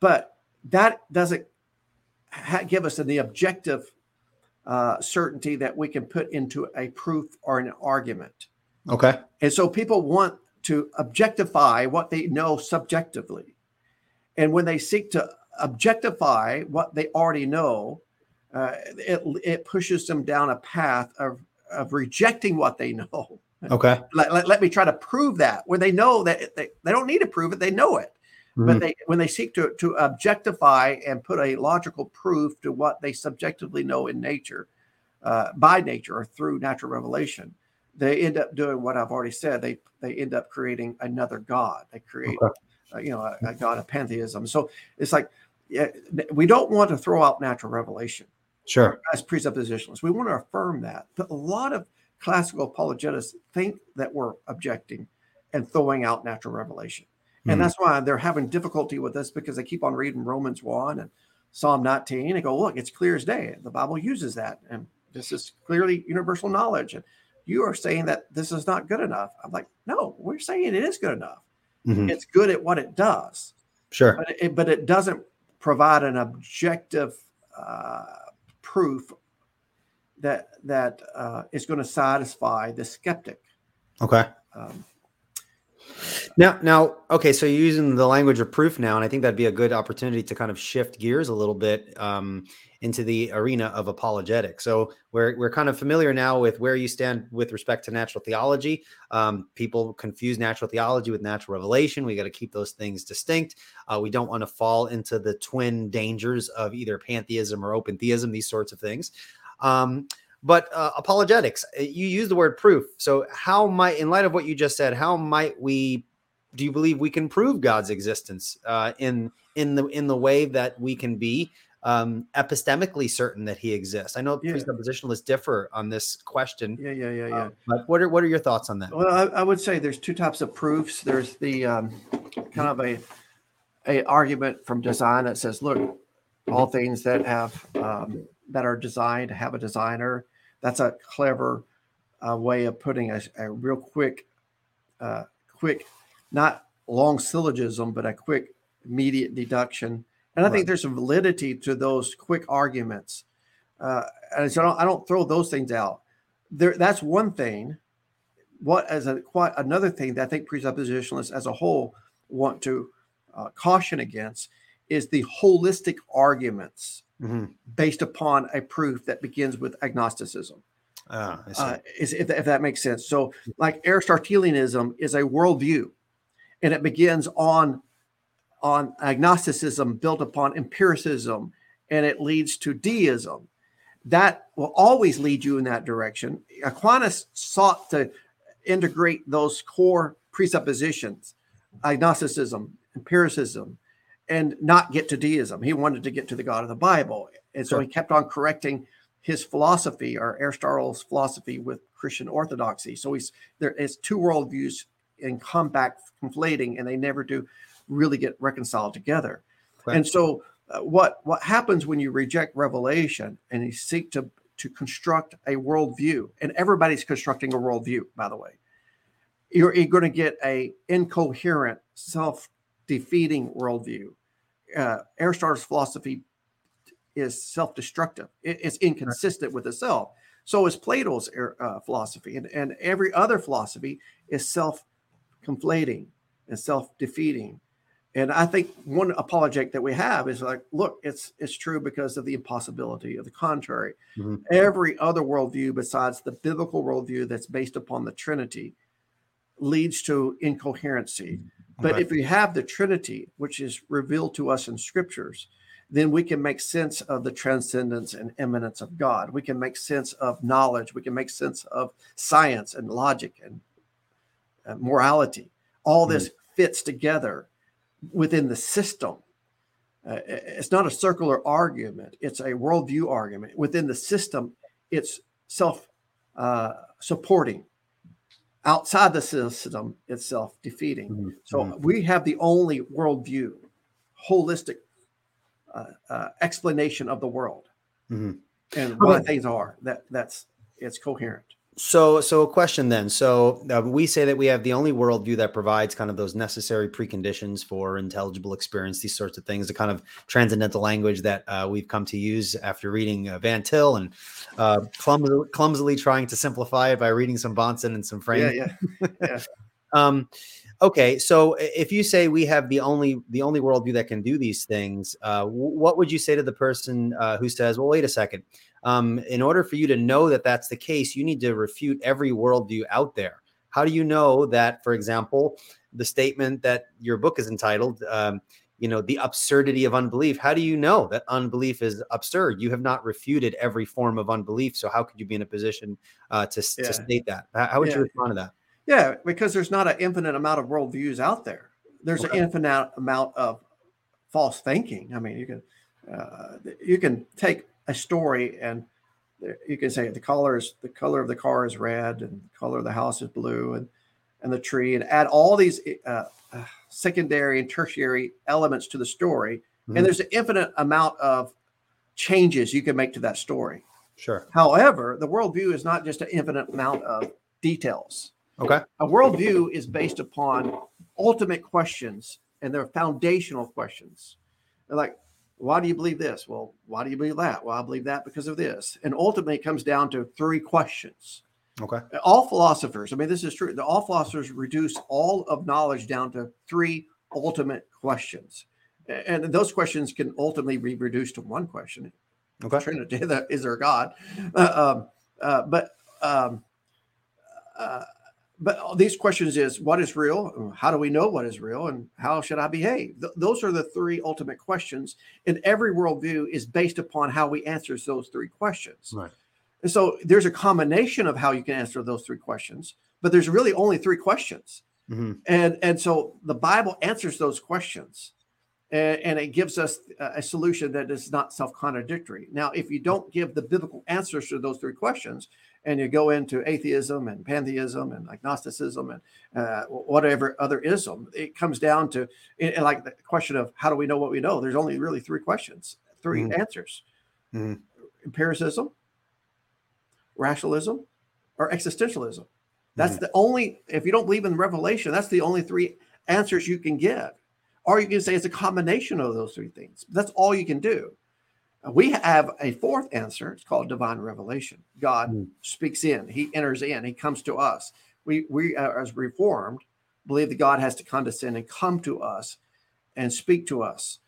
Speaker 2: But that doesn't ha- give us the objective uh, certainty that we can put into a proof or an argument.
Speaker 1: Okay.
Speaker 2: And so people want to objectify what they know subjectively. And when they seek to objectify what they already know, uh, it, it pushes them down a path of, of rejecting what they know.
Speaker 1: Okay.
Speaker 2: Let, let, let me try to prove that where they know that they, they don't need to prove it, they know it. Mm-hmm. But they, when they seek to, to objectify and put a logical proof to what they subjectively know in nature, uh, by nature or through natural revelation, they end up doing what I've already said. They they end up creating another god. They create, okay. Uh, you know, a, a, god of pantheism. So it's like yeah, we don't want to throw out natural revelation.
Speaker 1: Sure.
Speaker 2: As presuppositionalists, we want to affirm that. But a lot of classical apologetists think that we're objecting and throwing out natural revelation. And mm-hmm. that's why they're having difficulty with this because they keep on reading Romans 1 and Psalm 19 and go, look, it's clear as day. The Bible uses that. And this is clearly universal knowledge. And you are saying that this is not good enough. I'm like, no, we're saying it is good enough. Mm-hmm. It's good at what it does.
Speaker 1: Sure.
Speaker 2: But it, but it doesn't provide an objective uh, proof that that uh, is going to satisfy the skeptic.
Speaker 1: Okay. Um, now, now, okay, so you're using the language of proof now, and I think that'd be a good opportunity to kind of shift gears a little bit um, into the arena of apologetics. So we're we're kind of familiar now with where you stand with respect to natural theology. Um, people confuse natural theology with natural revelation. We got to keep those things distinct. Uh, we don't want to fall into the twin dangers of either pantheism or open theism. These sorts of things. Um, but uh, apologetics, uh, you use the word proof. So how might, in light of what you just said, how might we? Do you believe we can prove God's existence uh, in in the in the way that we can be um, epistemically certain that He exists? I know yeah. presuppositionalists differ on this question.
Speaker 2: Yeah, yeah, yeah, yeah. Uh,
Speaker 1: but what are what are your thoughts on that?
Speaker 2: Well, I, I would say there's two types of proofs. There's the um, kind of a a argument from design that says, look, all things that have um, that are designed have a designer. That's a clever uh, way of putting a, a real quick, uh, quick, not long syllogism, but a quick, immediate deduction. And I right. think there's some validity to those quick arguments. Uh, and so I don't, I don't, throw those things out. There, that's one thing. What as a quite another thing that I think presuppositionalists as a whole want to uh, caution against is the holistic arguments mm-hmm. based upon a proof that begins with agnosticism.
Speaker 1: Ah, uh,
Speaker 2: is, if, if, that makes sense. So, like Aristotelianism is a worldview, and it begins on on agnosticism built upon empiricism, and it leads to deism. That will always lead you in that direction. Aquinas sought to integrate those core presuppositions, agnosticism, empiricism, and not get to deism. He wanted to get to the God of the Bible. And so sure. he kept on correcting his philosophy or Aristotle's philosophy with Christian orthodoxy. So he's there is two worldviews in combat conflating, and they never do really get reconciled together. Right. And so uh, what what happens when you reject revelation and you seek to to construct a worldview, and everybody's constructing a worldview, by the way, you're, you're going to get a incoherent, self defeating worldview. Uh, Aristotle's philosophy is self destructive, it, it's inconsistent with itself. So is Plato's uh, philosophy, and, and every other philosophy is self conflating and self defeating. And I think one apologetic that we have is like, look, it's it's true because of the impossibility of the contrary. Mm-hmm. Every other worldview besides the biblical worldview that's based upon the Trinity leads to incoherency. But okay. if we have the Trinity, which is revealed to us in scriptures, then we can make sense of the transcendence and immanence of God. We can make sense of knowledge. We can make sense of science and logic and uh, morality. All this mm-hmm. fits together within the system. Uh, it's not a circular argument, it's a worldview argument. Within the system, it's self uh, supporting outside the system it's self defeating. Mm-hmm. So mm-hmm. we have the only worldview, holistic uh, uh, explanation of the world mm-hmm. and what things are. That that's it's coherent.
Speaker 1: So, so a question then. So uh, we say that we have the only worldview that provides kind of those necessary preconditions for intelligible experience, these sorts of things, the kind of transcendental language that uh, we've come to use after reading uh, Van Til and uh, clumsily, clumsily, trying to simplify it by reading some Bahnsen and some Frame.
Speaker 2: Yeah, yeah, yeah.
Speaker 1: um, okay, so if you say we have the only the only worldview that can do these things, uh, what would you say to the person uh, who says, "Well, wait a second um, in order for you to know that that's the case, you need to refute every worldview out there. how do you know that, for example, the statement that your book is entitled, um, you know, the absurdity of unbelief? How do you know that unbelief is absurd? You have not refuted every form of unbelief. So how could you be in a position uh, to, yeah. to state that? How, would yeah. you respond to that?
Speaker 2: Yeah, because there's not an infinite amount of worldviews out there. There's okay. an infinite amount of false thinking. I mean, you can uh, you can take a story and you can say the color is the color of the car is red and the color of the house is blue and and the tree and add all these uh, uh, secondary and tertiary elements to the story mm-hmm. and there's an infinite amount of changes you can make to that story
Speaker 1: sure
Speaker 2: however the worldview is not just an infinite amount of details
Speaker 1: okay
Speaker 2: a worldview is based upon ultimate questions and they're foundational questions they're like why do you believe this? Well, why do you believe that? Well, I believe that because of this. And ultimately, it comes down to three questions.
Speaker 1: Okay.
Speaker 2: All philosophers, I mean, this is true. The, all philosophers reduce all of knowledge down to three ultimate questions. And those questions can ultimately be reduced to one question.
Speaker 1: Okay.
Speaker 2: Trinity, is there God? Uh, um, uh, but um, uh, but these questions is what is real? How do we know what is real? And how should i behave? Th- those are the three ultimate questions and every worldview is based upon how we answer those three questions.
Speaker 1: Right.
Speaker 2: And so there's a combination of how you can answer those three questions but there's really only three questions. Mm-hmm. and and so the bible answers those questions and, and it gives us a solution that is not self-contradictory. Now if you don't give the biblical answers to those three questions and you go into atheism and pantheism and agnosticism and uh, whatever other ism, it comes down to like the question of how do we know what we know? There's only really three questions, 3 mm-hmm. answers: mm-hmm. empiricism, rationalism, or existentialism. That's mm-hmm. the only. If you don't believe in revelation, that's the only three answers you can give. Or you can say it's a combination of those three things. That's all you can do. We have a fourth answer. It's called divine revelation. God mm. speaks in, He enters in, He comes to us. We, we uh, as reformed, believe that God has to condescend and come to us and speak to us.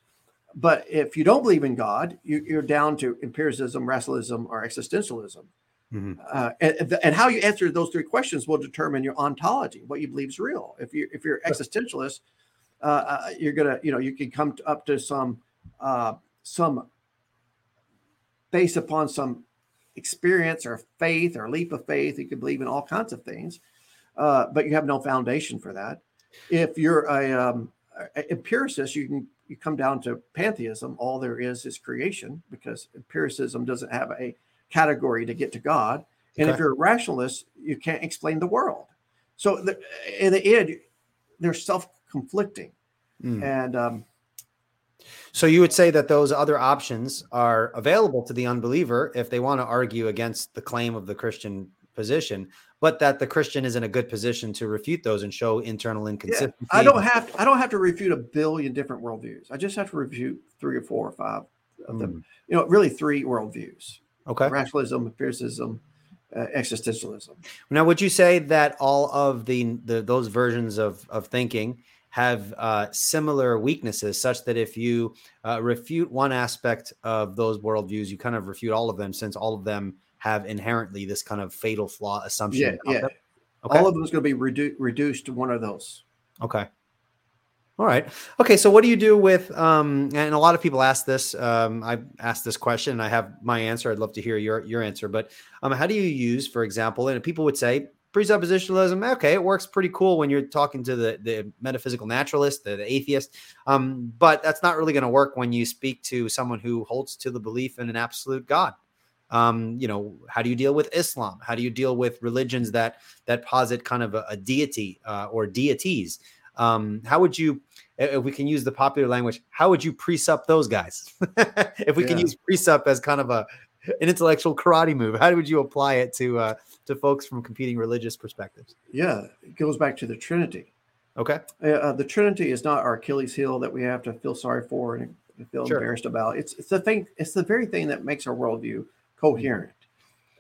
Speaker 2: But if you don't believe in God, you, are down to empiricism, rationalism, or existentialism. Mm-hmm. Uh, and, and, how you answer those three questions will determine your ontology, what you believe is real. If you if you're existentialist, uh, uh, you're gonna you know you can come to, up to some uh, some based upon some experience or faith or leap of faith. You could believe in all kinds of things, uh, but you have no foundation for that. If you're a, um, a empiricist, you can you come down to pantheism. All there is is creation because empiricism doesn't have a category to get to God. And okay. if you're a rationalist, you can't explain the world. So the, in the end, they're self-conflicting, mm. and um,
Speaker 1: so you would say that those other options are available to the unbeliever if they want to argue against the claim of the Christian position, but that the Christian is in a good position to refute those and show internal inconsistency.
Speaker 2: Yeah, I don't have to, I don't have to refute a billion different worldviews. I just have to refute three or four or five of mm. them. Hmm. You know, really three worldviews.
Speaker 1: Okay.
Speaker 2: Rationalism, empiricism, uh, existentialism.
Speaker 1: Now, would you say that all of the, the those versions of of thinking have uh, similar weaknesses, such that if you uh, refute one aspect of those worldviews, you kind of refute all of them, since all of them have inherently this kind of fatal flaw assumption.
Speaker 2: Yeah, yeah. Okay. All of them is going to be redu- reduced to one of those.
Speaker 1: Okay. All right. Okay. So, what do you do with? Um, and a lot of people ask this. Um, I asked this question, and I have my answer. I'd love to hear your your answer. But um, how do you use, for example, and people would say presuppositionalism okay it works pretty cool when you're talking to the, the metaphysical naturalist the, the atheist um, but that's not really going to work when you speak to someone who holds to the belief in an absolute god. Um, you know how do you deal with islam? How do you deal with religions that that posit kind of a, a deity uh, or deities? Um, how would you if we can use the popular language how would you presup those guys? If we yeah. can use presup as kind of a an intellectual karate move how would you apply it to uh, to folks from competing religious perspectives?
Speaker 2: Yeah, it goes back to the Trinity.
Speaker 1: Okay.
Speaker 2: Uh, uh, the Trinity is not our Achilles heel that we have to feel sorry for and feel sure. embarrassed about. It's it's the thing. It's the very thing that makes our worldview coherent.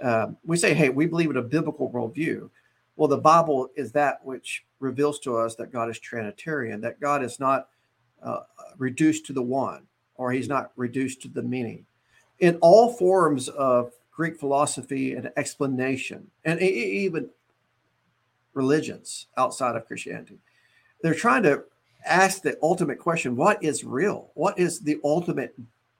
Speaker 2: Uh, we say, hey, we believe in a biblical worldview. Well, the Bible is that which reveals to us that God is Trinitarian, that God is not uh, reduced to the one, or He's not reduced to the many. In all forms of Greek philosophy and explanation, and even religions outside of Christianity. They're trying to ask the ultimate question: What is real? What is the ultimate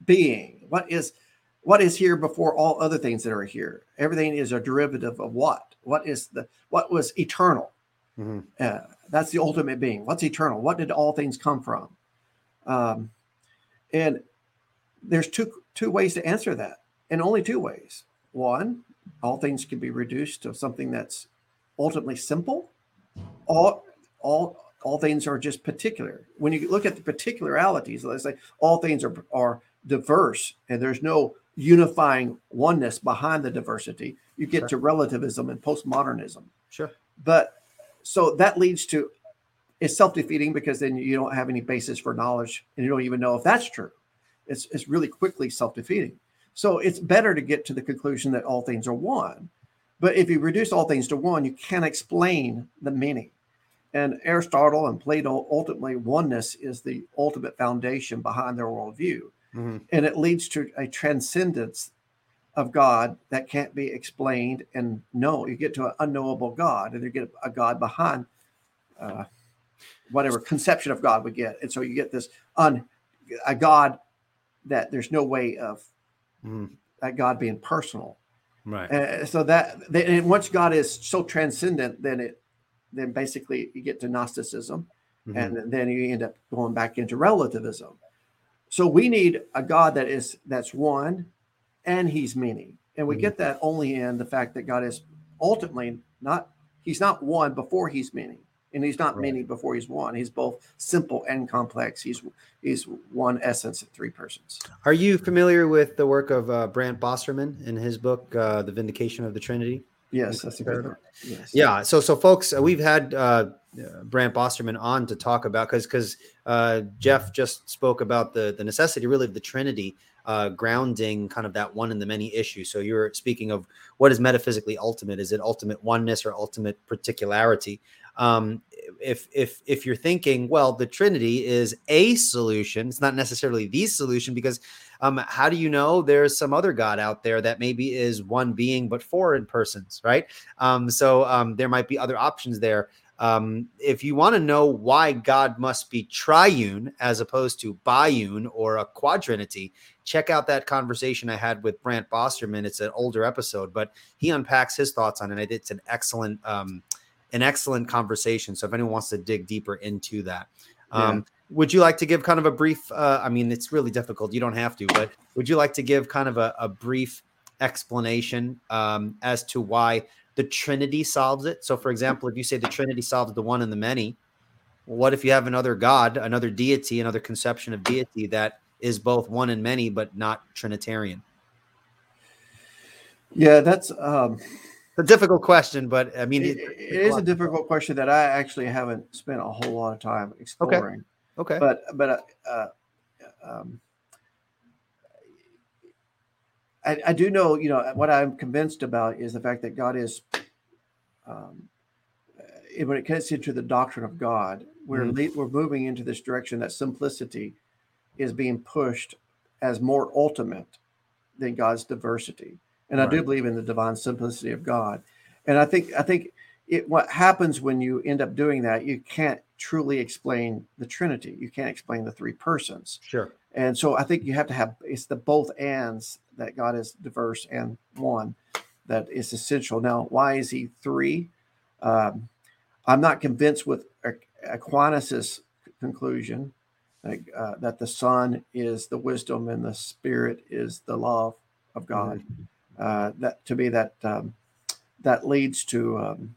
Speaker 2: being? What is what is here before all other things that are here? Everything is a derivative of what? What is the what was eternal? Mm-hmm. Uh, that's the ultimate being. What's eternal? What did all things come from? Um, and there's two two ways to answer that, and only two ways. One, all things can be reduced to something that's ultimately simple. All all all things are just particular. When you look at the particularities, let's say all things are are diverse, and there's no unifying oneness behind the diversity. You get sure. to relativism and postmodernism.
Speaker 1: Sure.
Speaker 2: But so that leads to it's self-defeating because then you don't have any basis for knowledge and you don't even know if that's true. It's it's really quickly self-defeating. So it's better to get to the conclusion that all things are one. But if you reduce all things to one, you can't explain the many. And Aristotle and Plato ultimately oneness is the ultimate foundation behind their worldview. Mm-hmm. And it leads to a transcendence of God that can't be explained and no, You get to an unknowable God, and you get a God behind uh, whatever conception of God we get. And so you get this un a God that there's no way of mm. that God being personal.
Speaker 1: Right.
Speaker 2: And so that and once God is so transcendent, then it then basically you get to Gnosticism, mm-hmm. and then you end up going back into relativism. So we need a God that is that's one, and He's many, and we mm-hmm. get that only in the fact that God is ultimately not He's not one before He's many and he's not right. many before he's one. He's both simple and complex. He's he's one essence of three persons.
Speaker 1: Are you familiar with the work of uh, Brant Bosserman in his book, uh, "The Vindication of the Trinity"?
Speaker 2: Yes, that's a good one.
Speaker 1: Yes. Yeah. So, so folks, uh, we've had uh, Brant Bosserman on to talk about because because uh, Jeff just spoke about the the necessity really of the Trinity. Uh, grounding kind of that one in the many issue. So you're speaking of what is metaphysically ultimate. Is it ultimate oneness or ultimate particularity? Um, if if if you're thinking, well, the Trinity is a solution, it's not necessarily the solution because um, how do you know there's some other God out there that maybe is one being but four in persons, right? Um, so um, there might be other options there. Um, if you want to know why God must be triune as opposed to biune or a quadrinity, check out that conversation I had with Brant Bosserman. It's an older episode, but he unpacks his thoughts on it. It's an excellent um, an excellent conversation. So if anyone wants to dig deeper into that, um, yeah. would you like to give kind of a brief? Uh, I mean, it's really difficult. You don't have to, but would you like to give kind of a, a brief explanation um, as to why the Trinity solves it? So, for example, if you say the Trinity solves the one and the many, what if you have another God, another deity, another conception of deity that is both one and many, but not Trinitarian?
Speaker 2: Yeah, that's um,
Speaker 1: a difficult question, but I mean,
Speaker 2: it, it is a difficult question that I actually haven't spent a whole lot of time exploring.
Speaker 1: Okay. okay.
Speaker 2: But but uh, uh, um, I, I do know, you know, what I'm convinced about is the fact that God is, um, when it gets into the doctrine of God, we're mm-hmm. we're moving into this direction that simplicity is being pushed as more ultimate than God's diversity and right. I do believe in the divine simplicity of God. And I think I think it what happens when you end up doing that, you can't truly explain the Trinity. You can't explain the three persons.
Speaker 1: Sure.
Speaker 2: And so I think you have to have it's the both ands that God is diverse and one that is essential. Now, why is he three? Um, I'm not convinced with Aquinas' conclusion uh, that the Son is the wisdom and the Spirit is the love of God. Mm-hmm uh, that to me that um, that leads to um,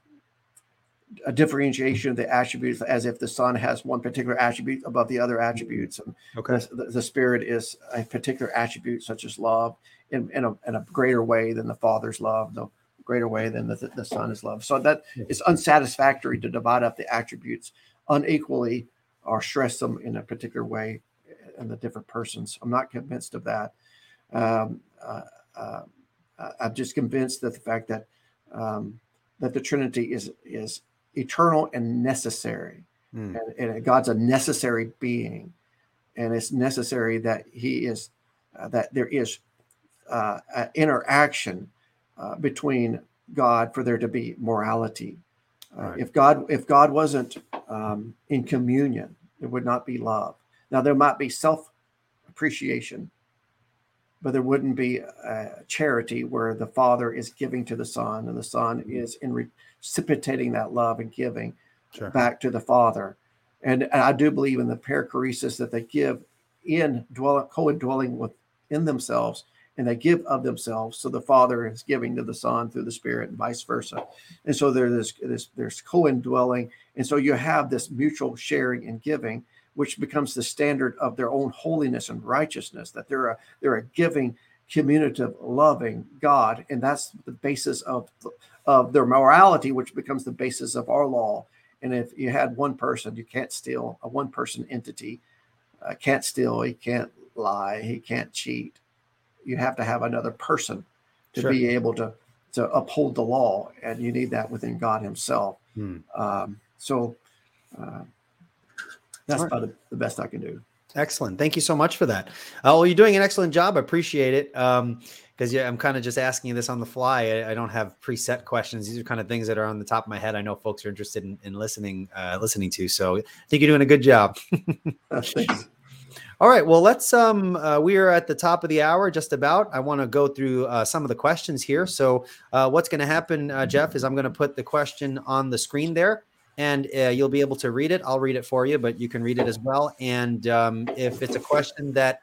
Speaker 2: a differentiation of the attributes as if the son has one particular attribute above the other attributes. And
Speaker 1: okay.
Speaker 2: the, the, spirit is a particular attribute such as love in, in, a, in a greater way than the father's love no greater way than the, the son is love. So that it's unsatisfactory to divide up the attributes unequally or stress them in a particular way in the different persons. I'm not convinced of that. Um, uh, uh, I'm just convinced that the fact that um, that the Trinity is is eternal and necessary, mm. and, and, God's a necessary being, and it's necessary that He is uh, that there is uh, interaction uh, between God for there to be morality. Uh, right. If God if God wasn't um, in communion, there would not be love. Now there might be self appreciation, but there wouldn't be a charity where the Father is giving to the Son and the Son mm-hmm. is in reciprocating that love and giving sure. back to the Father. And, and, I do believe in the perichoresis that they give in dwell, co-dwelling within themselves and they give of themselves. So the Father is giving to the Son through the Spirit and vice versa. And so there's this, there's co-indwelling. And so you have this mutual sharing and giving, which becomes the standard of their own holiness and righteousness, that they're a, they're a giving, communicative, loving God. And that's the basis of, of their morality, which becomes the basis of our law. And if you had one person, you can't steal a one person entity, uh, can't steal, he can't lie, he can't cheat you have to have another person to sure. be able to to uphold the law, and you need that within God Himself. Hmm. Um, so uh, that's about the, best I can do.
Speaker 1: Excellent. Thank you so much for that. Uh, well, you're doing an excellent job. I appreciate it. Um, because yeah, I'm kind of just asking you this on the fly. I, I, don't have preset questions. These are kind of things that are on the top of my head. I know folks are interested in, in listening, uh, listening to. So I think you're doing a good job.
Speaker 2: Thanks.
Speaker 1: All right. Well, let's. Um, uh, we are at the top of the hour, just about. I want to go through uh, some of the questions here. So, uh, what's going to happen, uh, Jeff, is I'm going to put the question on the screen there, and uh, you'll be able to read it. I'll read it for you, but you can read it as well. And um, if it's a question that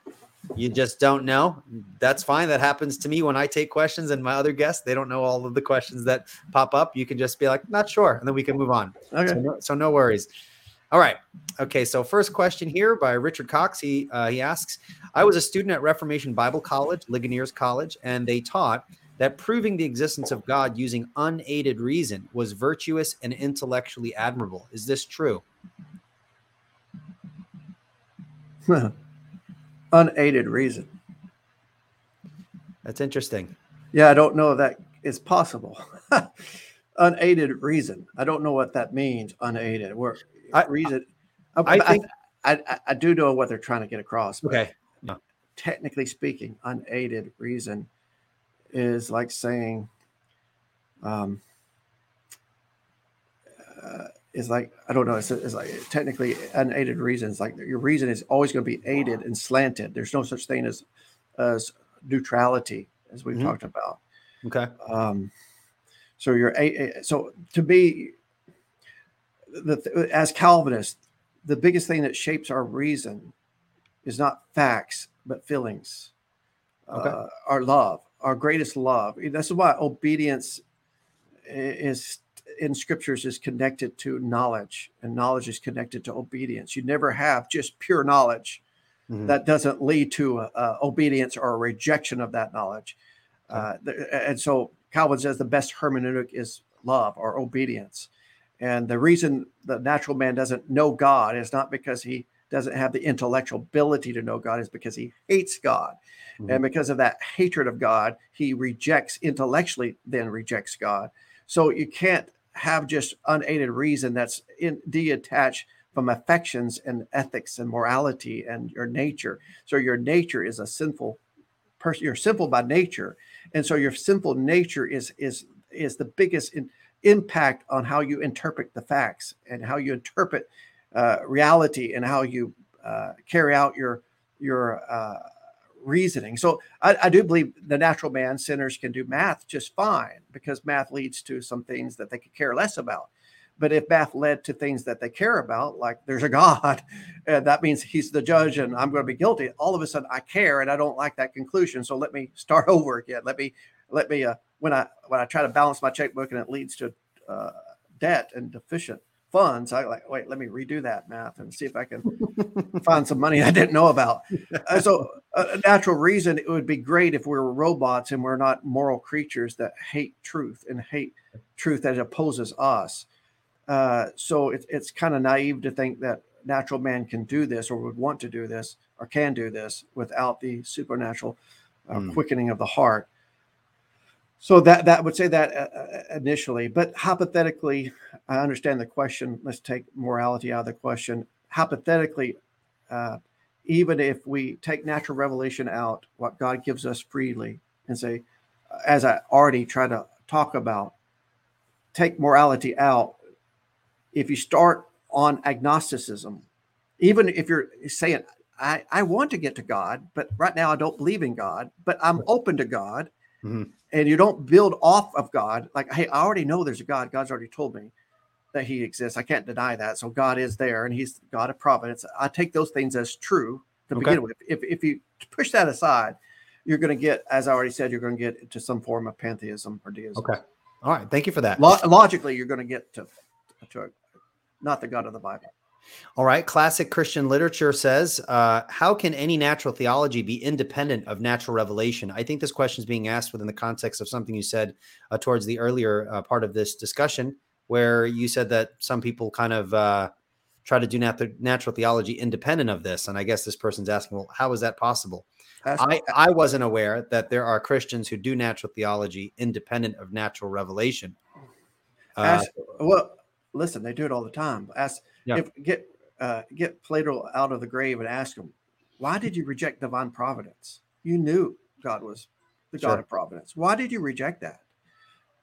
Speaker 1: you just don't know, that's fine. That happens to me when I take questions, and my other guests they don't know all of the questions that pop up. You can just be like, "Not sure," and then we can move on. Okay. So no, so no worries. All right. Okay. So first question here by Richard Cox. He uh, he asks, I was a student at Reformation Bible College, Ligonier's College, and they taught that proving the existence of God using unaided reason was virtuous and intellectually admirable. Is this true?
Speaker 2: unaided reason.
Speaker 1: That's interesting.
Speaker 2: Yeah, I don't know if that is possible. unaided reason. I don't know what that means. Unaided. Where I, reason. I, I think I, I, I, do know what they're trying to get across.
Speaker 1: Okay.
Speaker 2: Technically speaking, unaided reason is like saying, um, uh, is like I don't know. It's, it's like technically unaided reason. It's like your reason is always going to be aided and slanted. There's no such thing as as neutrality, as we've mm-hmm. talked about.
Speaker 1: Okay.
Speaker 2: Um, so you're a so to be the, as Calvinists, the biggest thing that shapes our reason is not facts, but feelings. Okay. Uh, our love, our greatest love. That's why obedience is in scriptures is connected to knowledge, and knowledge is connected to obedience. You never have just pure knowledge mm-hmm. that doesn't lead to uh, obedience or a rejection of that knowledge. Uh, and so Calvin says the best hermeneutic is love or obedience. And the reason the natural man doesn't know God is not because he doesn't have the intellectual ability to know God, is because he hates God. Mm-hmm. And because of that hatred of God, he rejects intellectually, then rejects God. So you can't have just unaided reason that's in, detached from affections and ethics and morality and your nature. So your nature is a sinful person. You're sinful by nature, and so your sinful nature is is is the biggest in, impact on how you interpret the facts and how you interpret uh, reality and how you uh, carry out your your uh, reasoning. So I, I, do believe the natural man sinners can do math just fine because math leads to some things that they could care less about. But if math led to things that they care about, like there's a God, and that means he's the judge and I'm going to be guilty, all of a sudden I care and I don't like that conclusion. So let me start over again. Let me let me uh, when I when I try to balance my checkbook and it leads to uh, debt and deficient funds, I like wait, let me redo that math and see if I can find some money I didn't know about. Uh, so, a natural reason it would be great if we were robots and we're not moral creatures that hate truth and hate truth that opposes us. Uh, so it, it's kind of naive to think that natural man can do this or would want to do this or can do this without the supernatural uh, mm. quickening of the heart. So that that would say that uh, uh, initially, but hypothetically, I understand the question. Let's take morality out of the question. Hypothetically, uh, even if we take natural revelation out, what God gives us freely, and say, as I already tried to talk about, take morality out, if you start on agnosticism, even if you're saying, I, I want to get to God, but right now I don't believe in God, but I'm open to God. Mm-hmm. And you don't build off of God. Like, hey, I already know there's a God. God's already told me that he exists. I can't deny that. So God is there and he's God of providence. I take those things as true to okay. begin with. If, if you push that aside, you're going to get, as I already said, you're going to get to some form of pantheism or deism.
Speaker 1: Okay. All right. Thank you for that.
Speaker 2: logically, you're going to get to, to a, not the God of the Bible.
Speaker 1: All right. Classic Christian literature says, uh, how can any natural theology be independent of natural revelation? I think this question is being asked within the context of something you said uh, towards the earlier uh, part of this discussion, where you said that some people kind of uh, try to do nat- natural theology independent of this. And I guess this person's asking, well, how is that possible? I, I wasn't aware that there are Christians who do natural theology independent of natural revelation.
Speaker 2: Uh, ask, well, listen, they do it all the time. Ask yeah. if get uh, get Plato out of the grave and ask him, why did you reject divine providence? You knew God was the sure. God of providence. Why did you reject that?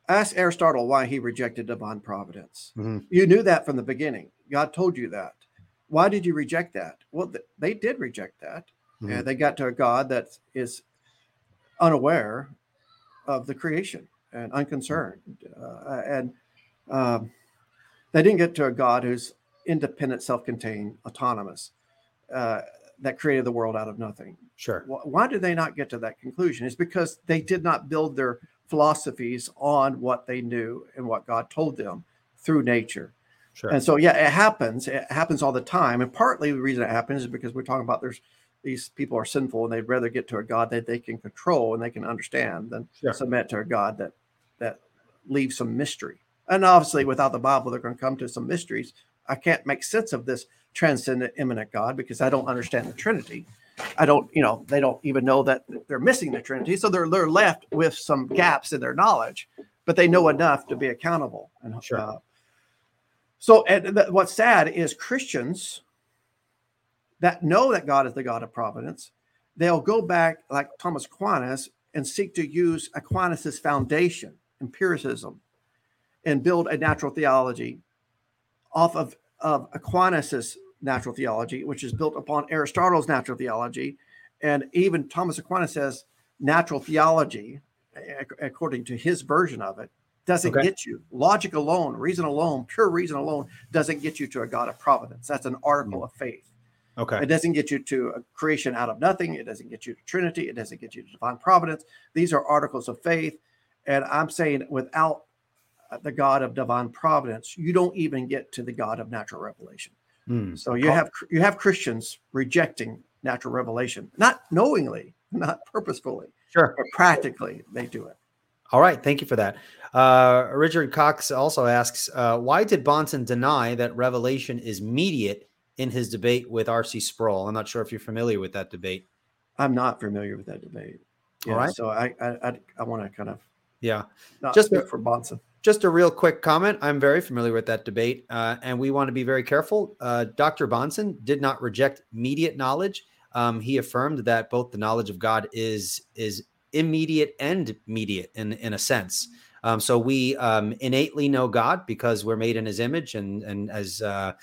Speaker 2: Ask Aristotle why he rejected divine providence. Mm-hmm. You knew that from the beginning. God told you that. Why did you reject that? Well, th- they did reject that. Mm-hmm. And they got to a God that is unaware of the creation and unconcerned. Uh, and um, they didn't get to a God who's independent, self-contained, autonomous, uh, that created the world out of nothing.
Speaker 1: Sure.
Speaker 2: Why did they not get to that conclusion? It's because they did not build their philosophies on what they knew and what God told them through nature. Sure. And so, yeah, it happens. It happens all the time. And partly the reason it happens is because we're talking about there's these people are sinful and they'd rather get to a God that they can control and they can understand than sure. submit to a God that that leaves some mystery. And obviously, without the Bible, they're going to come to some mysteries. I can't make sense of this transcendent, immanent God because I don't understand the Trinity. I don't, you know, they don't even know that they're missing the Trinity, so they're they're left with some gaps in their knowledge, but they know enough to be accountable. And sure. Uh, so, and th- what's sad is Christians that know that God is the God of providence, they'll go back like Thomas Aquinas and seek to use Aquinas's foundation, empiricism, and build a natural theology off of, of Aquinas's natural theology, which is built upon Aristotle's natural theology. And even Thomas Aquinas says natural theology, according to his version of it, doesn't okay. get you. Logic alone, reason alone, pure reason alone doesn't get you to a God of providence. That's an article mm. of faith.
Speaker 1: Okay.
Speaker 2: It doesn't get you to a creation out of nothing. It doesn't get you to Trinity. It doesn't get you to divine providence. These are articles of faith. And I'm saying without the God of divine providence, you don't even get to the God of natural revelation. Mm. So you have you have Christians rejecting natural revelation, not knowingly, not purposefully,
Speaker 1: sure,
Speaker 2: but practically they do it.
Speaker 1: All right, thank you for that. Uh, Richard Cox also asks, uh, why did Bahnsen deny that revelation is mediate in his debate with R.C. Sproul? I'm not sure if you're familiar with that debate.
Speaker 2: I'm not familiar with that debate. Yeah, All right, so I I, I, I want to kind of
Speaker 1: yeah,
Speaker 2: just for Bahnsen
Speaker 1: just a real quick comment. I'm very familiar with that debate, uh, and we want to be very careful. Uh, Dr. Bahnsen did not reject immediate knowledge. Um, he affirmed that both the knowledge of God is is immediate and mediate in in a sense. Um, so we um, innately know God because we're made in His image, and and as uh,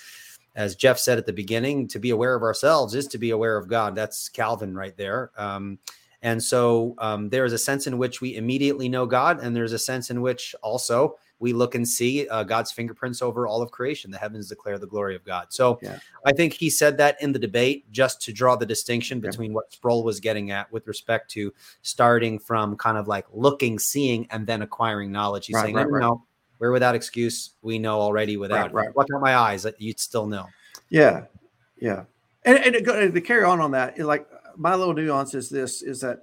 Speaker 1: as Jeff said at the beginning, to be aware of ourselves is to be aware of God. That's Calvin right there. Um, and so um, there is a sense in which we immediately know God, and there's a sense in which also we look and see uh, God's fingerprints over all of creation. The heavens declare the glory of God. So yeah. I think he said that in the debate just to draw the distinction between yeah. what Sproul was getting at with respect to starting from kind of like looking, seeing, and then acquiring knowledge. He's right, saying, right, no, right. no, we're without excuse. We know already without right, right. look at my eyes that you'd still know.
Speaker 2: Yeah. Yeah. And, and to carry on on that, like my little nuance is this is that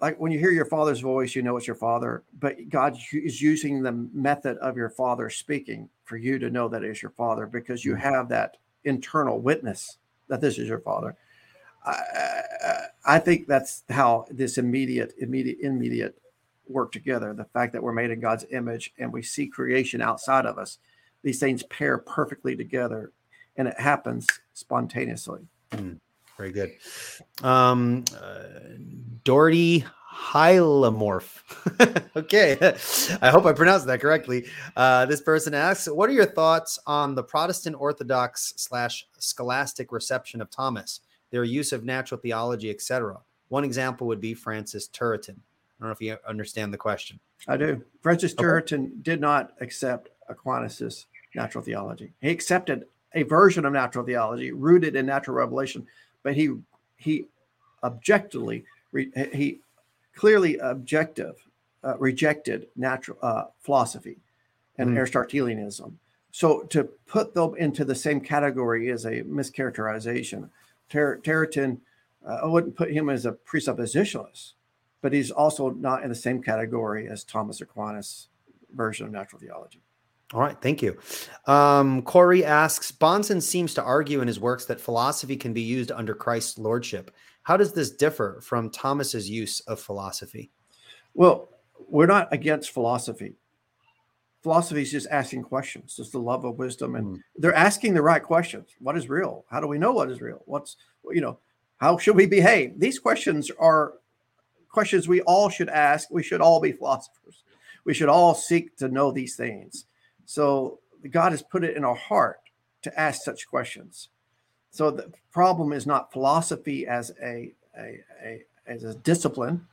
Speaker 2: like when you hear your father's voice, you know it's your father, but God is using the method of your father speaking for you to know that it is your father because you mm. have that internal witness that this is your father. I, I think that's how this immediate, immediate, immediate work together. The fact that we're made in God's image and we see creation outside of us, these things pair perfectly together, and it happens spontaneously.
Speaker 1: Mm. Very good. Um, uh, Doherty Hylamorph. okay, I hope I pronounced that correctly. Uh, this person asks, "What are your thoughts on the Protestant Orthodox slash Scholastic reception of Thomas, their use of natural theology, etc.? One example would be Francis Turretin. I don't know if you understand the question.
Speaker 2: I do. Francis okay. Turretin did not accept Aquinas's natural theology. He accepted a version of natural theology rooted in natural revelation, but he he objectively he clearly objective uh, rejected natural uh, philosophy and mm. Aristotelianism. So to put them into the same category is a mischaracterization. Ter- Turretin, uh, I wouldn't put him as a presuppositionalist, but he's also not in the same category as Thomas Aquinas' version of natural theology.
Speaker 1: All right, thank you. Um, Corey asks Bahnsen seems to argue in his works that philosophy can be used under Christ's lordship. How does this differ from Thomas's use of philosophy?
Speaker 2: Well, we're not against philosophy. Philosophy is just asking questions. It's the love of wisdom, and mm. they're asking the right questions. What is real? How do we know what is real? What's you know? How should we behave? These questions are questions we all should ask. We should all be philosophers. We should all seek to know these things. So God has put it in our heart to ask such questions. So the problem is not philosophy as a, a, a as a discipline.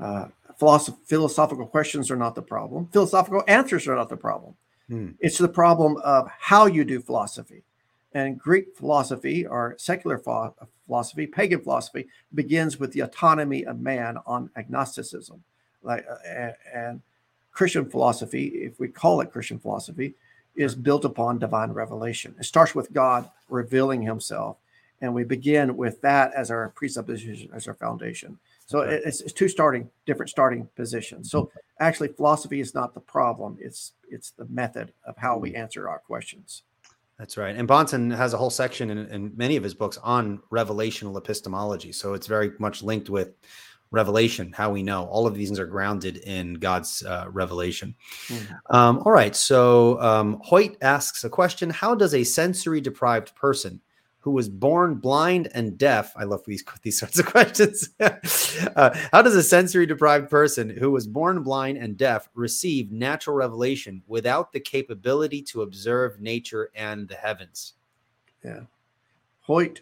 Speaker 2: Uh, philosoph- philosophical questions are not the problem. Philosophical answers are not the problem. Hmm. It's the problem of how you do philosophy. And Greek philosophy or secular philosophy, pagan philosophy, begins with the autonomy of man on agnosticism. Like, uh, and Christian philosophy, if we call it Christian philosophy, is built upon divine revelation. It starts with God revealing himself. And we begin with that as our presupposition, as our foundation. So okay. it's, it's, two starting, different starting positions. So actually, philosophy is not the problem. It's it's the method of how we hmm. answer our questions.
Speaker 1: That's right. And Bahnsen has a whole section in, in many of his books on revelational epistemology. So it's very much linked with revelation, how we know. All of these things are grounded in God's uh, revelation. Mm-hmm. Um, all right. So um, Hoyt asks a question How does a sensory deprived person who was born blind and deaf, I love these, these sorts of questions. uh, how does a sensory deprived person who was born blind and deaf receive natural revelation without the capability to observe nature and the heavens?
Speaker 2: Yeah. Hoyt,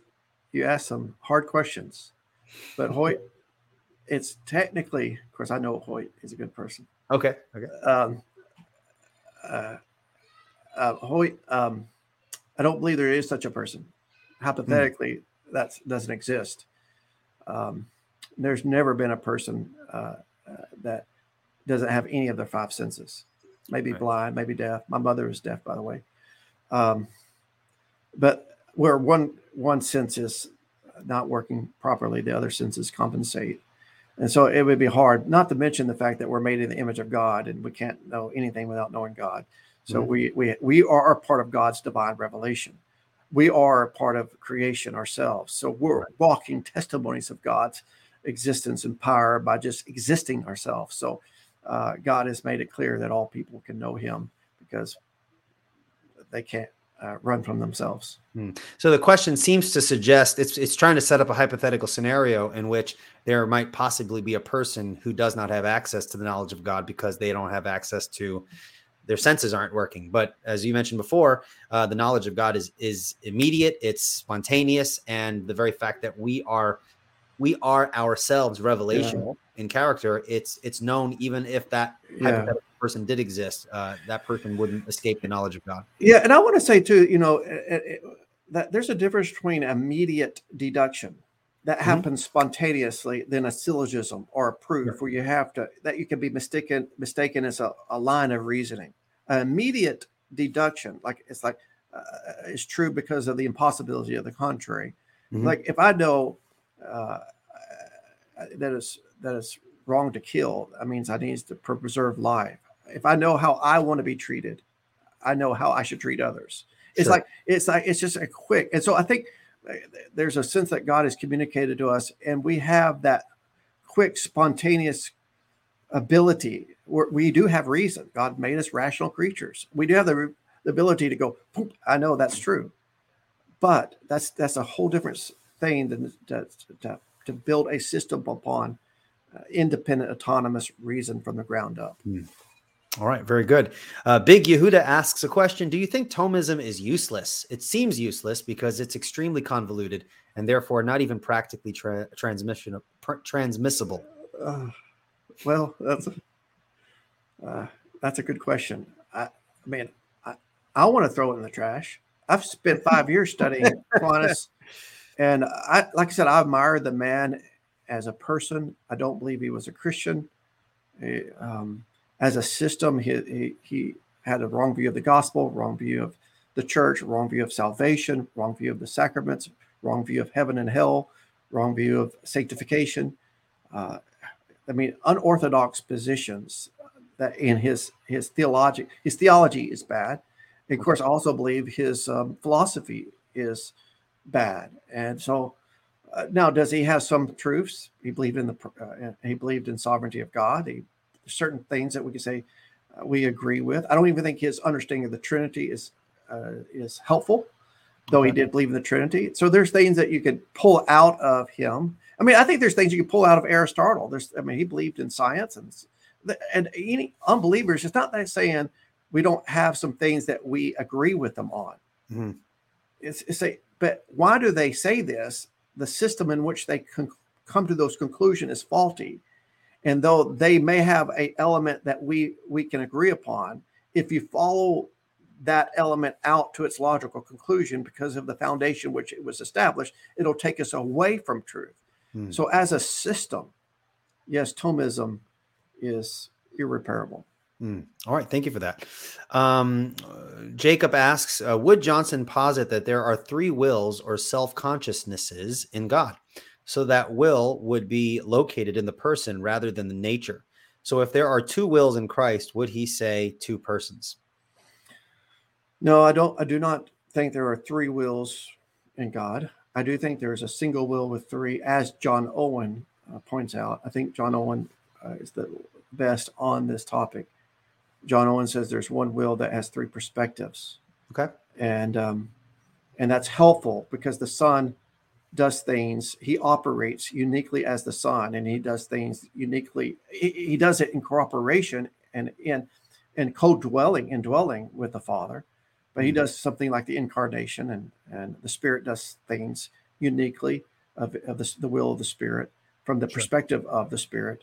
Speaker 2: you ask some hard questions, but Hoyt, it's technically, of course, I know Hoyt is a good person.
Speaker 1: Okay. Okay. Um,
Speaker 2: uh, uh, Hoyt, um, I don't believe there is such a person. Hypothetically, hmm. that doesn't exist. Um, there's never been a person uh, uh, that doesn't have any of their five senses. Maybe right. blind, maybe deaf. My mother is deaf, by the way. Um, but where one one sense is not working properly, the other senses compensate. And so it would be hard, not to mention the fact that we're made in the image of God and we can't know anything without knowing God. So mm-hmm. we, we, we are a part of God's divine revelation. We are a part of creation ourselves. So we're walking testimonies of God's existence and power by just existing ourselves. So uh, God has made it clear that all people can know him because they can't uh, run from themselves.
Speaker 1: Hmm. So the question seems to suggest it's it's trying to set up a hypothetical scenario in which there might possibly be a person who does not have access to the knowledge of God because they don't have access to their senses aren't working. But as you mentioned before, uh, the knowledge of God is is immediate, it's spontaneous, and the very fact that we are we are ourselves revelation yeah. in character. It's it's known even if that yeah person did exist, uh, that person wouldn't escape the knowledge of God.
Speaker 2: Yeah, and I want to say too, you know, it, it, that there's a difference between immediate deduction that mm-hmm. happens spontaneously than a syllogism or a proof yeah. where you have to that you can be mistaken mistaken as a, a line of reasoning. An immediate deduction, like it's like uh, is true because of the impossibility of the contrary. Mm-hmm. Like if I know uh, that is that is wrong to kill, that means I need to preserve life if I know how I want to be treated, I know how I should treat others. It's sure. like it's like it's just a quick. And so I think uh, there's a sense that God has communicated to us, and we have that quick, spontaneous ability. Where we do have reason. God made us rational creatures. We do have the, the ability to go. I know that's true, but that's that's a whole different thing than to, to, to build a system upon uh, independent, autonomous reason from the ground up.
Speaker 1: Hmm. All right, very good. Uh, Big Yehuda asks a question Do you think Thomism is useless? It seems useless because it's extremely convoluted and therefore not even practically tra- transmission transmissible. Uh,
Speaker 2: well, that's a, uh, that's a good question. I, I mean, I, I want to throw it in the trash. I've spent five years studying Aquinas, and I, like I said, I admire the man as a person. I don't believe he was a Christian. He, um, as a system, he, he, he had a wrong view of the gospel, wrong view of the church, wrong view of salvation, wrong view of the sacraments, wrong view of heaven and hell, wrong view of sanctification. Uh, I mean, unorthodox positions that in his his theology, his theology is bad. And of course, I also believe his um, philosophy is bad. And so, uh, now does he have some truths? He believed in the uh, he believed in sovereignty of God. He certain things that we could say uh, we agree with. I don't even think his understanding of the Trinity is uh, is helpful, though he did believe in the Trinity. So there's things that you could pull out of him. I mean, I think there's things you can pull out of Aristotle. There's, I mean, he believed in science and and any unbelievers. It's not that saying we don't have some things that we agree with them on. Mm-hmm. It's, it's a, but why do they say this? The system in which they con- come to those conclusions is faulty and though they may have a element that we we can agree upon if you follow that element out to its logical conclusion because of the foundation which it was established it'll take us away from truth hmm. so as a system yes thomism is irreparable
Speaker 1: Mm. All right, thank you for that. Um, Jacob asks uh, Would Johnson posit that there are three wills or self consciousnesses in God? So that will would be located in the person rather than the nature. So if there are two wills in Christ, would he say two persons?
Speaker 2: No, I don't. I do not think there are three wills in God. I do think there is a single will with three, as John Owen uh, points out. I think John Owen uh, is the best on this topic. John Owen says there's one will that has three perspectives.
Speaker 1: Okay,
Speaker 2: and um, and that's helpful because the Son does things he operates uniquely as the son and he does things uniquely he, he does it in cooperation and in and co-dwelling indwelling with the father but he mm-hmm. does something like the incarnation and and the spirit does things uniquely of, of the, the will of the spirit from the sure. perspective of the spirit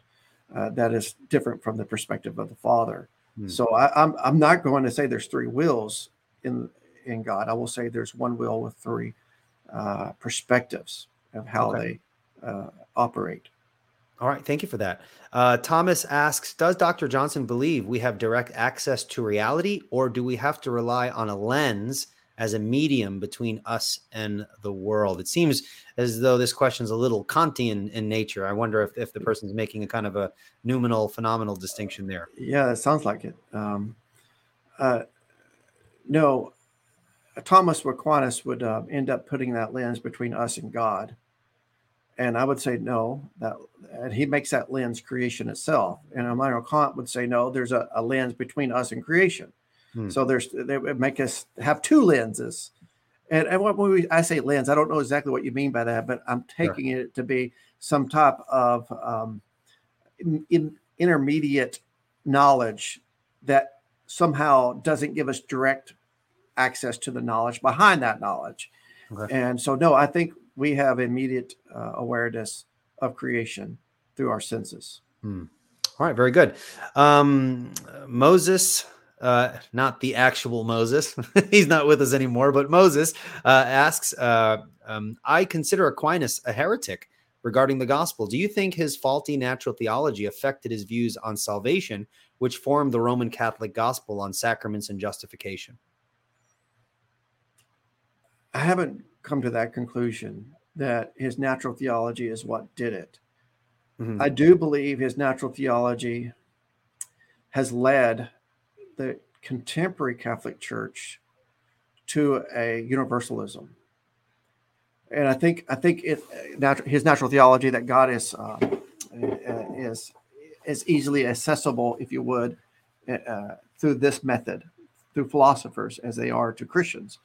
Speaker 2: uh, that is different from the perspective of the father mm. so I, I'm, I'm not going to say there's three wills in in god i will say there's one will with three uh, perspectives of how okay. they uh, operate.
Speaker 1: All right, thank you for that. Uh, Thomas asks Does Dr. Johnson believe we have direct access to reality, or do we have to rely on a lens as a medium between us and the world? It seems as though this question is a little Kantian in nature. I wonder if, if the person's making a kind of a noumenal, phenomenal distinction there.
Speaker 2: Yeah, it sounds like it. Um, uh, no, Thomas Aquinas would uh, end up putting that lens between us and God. And I would say no, that and he makes that lens creation itself. And Immanuel Kant would say no, there's a, a lens between us and creation. Hmm. So there's they would make us have two lenses. And, and when we, I say lens, I don't know exactly what you mean by that, but I'm taking sure. it to be some type of um, in, in intermediate knowledge that somehow doesn't give us direct access to the knowledge behind that knowledge. Okay. And so, no, I think we have immediate uh, awareness of creation through our senses.
Speaker 1: Hmm. All right, very good. Um, Moses, uh, not the actual Moses, he's not with us anymore, but Moses uh, asks, uh, um, I consider Aquinas a heretic regarding the gospel. Do you think his faulty natural theology affected his views on salvation, which formed the Roman Catholic gospel on sacraments and justification?
Speaker 2: I haven't come to that conclusion that his natural theology is what did it. Mm-hmm. I do believe his natural theology has led the contemporary Catholic Church to a universalism, and I think I think it his natural theology that God is uh, is is easily accessible, if you would, uh, through this method, through philosophers as they are to Christians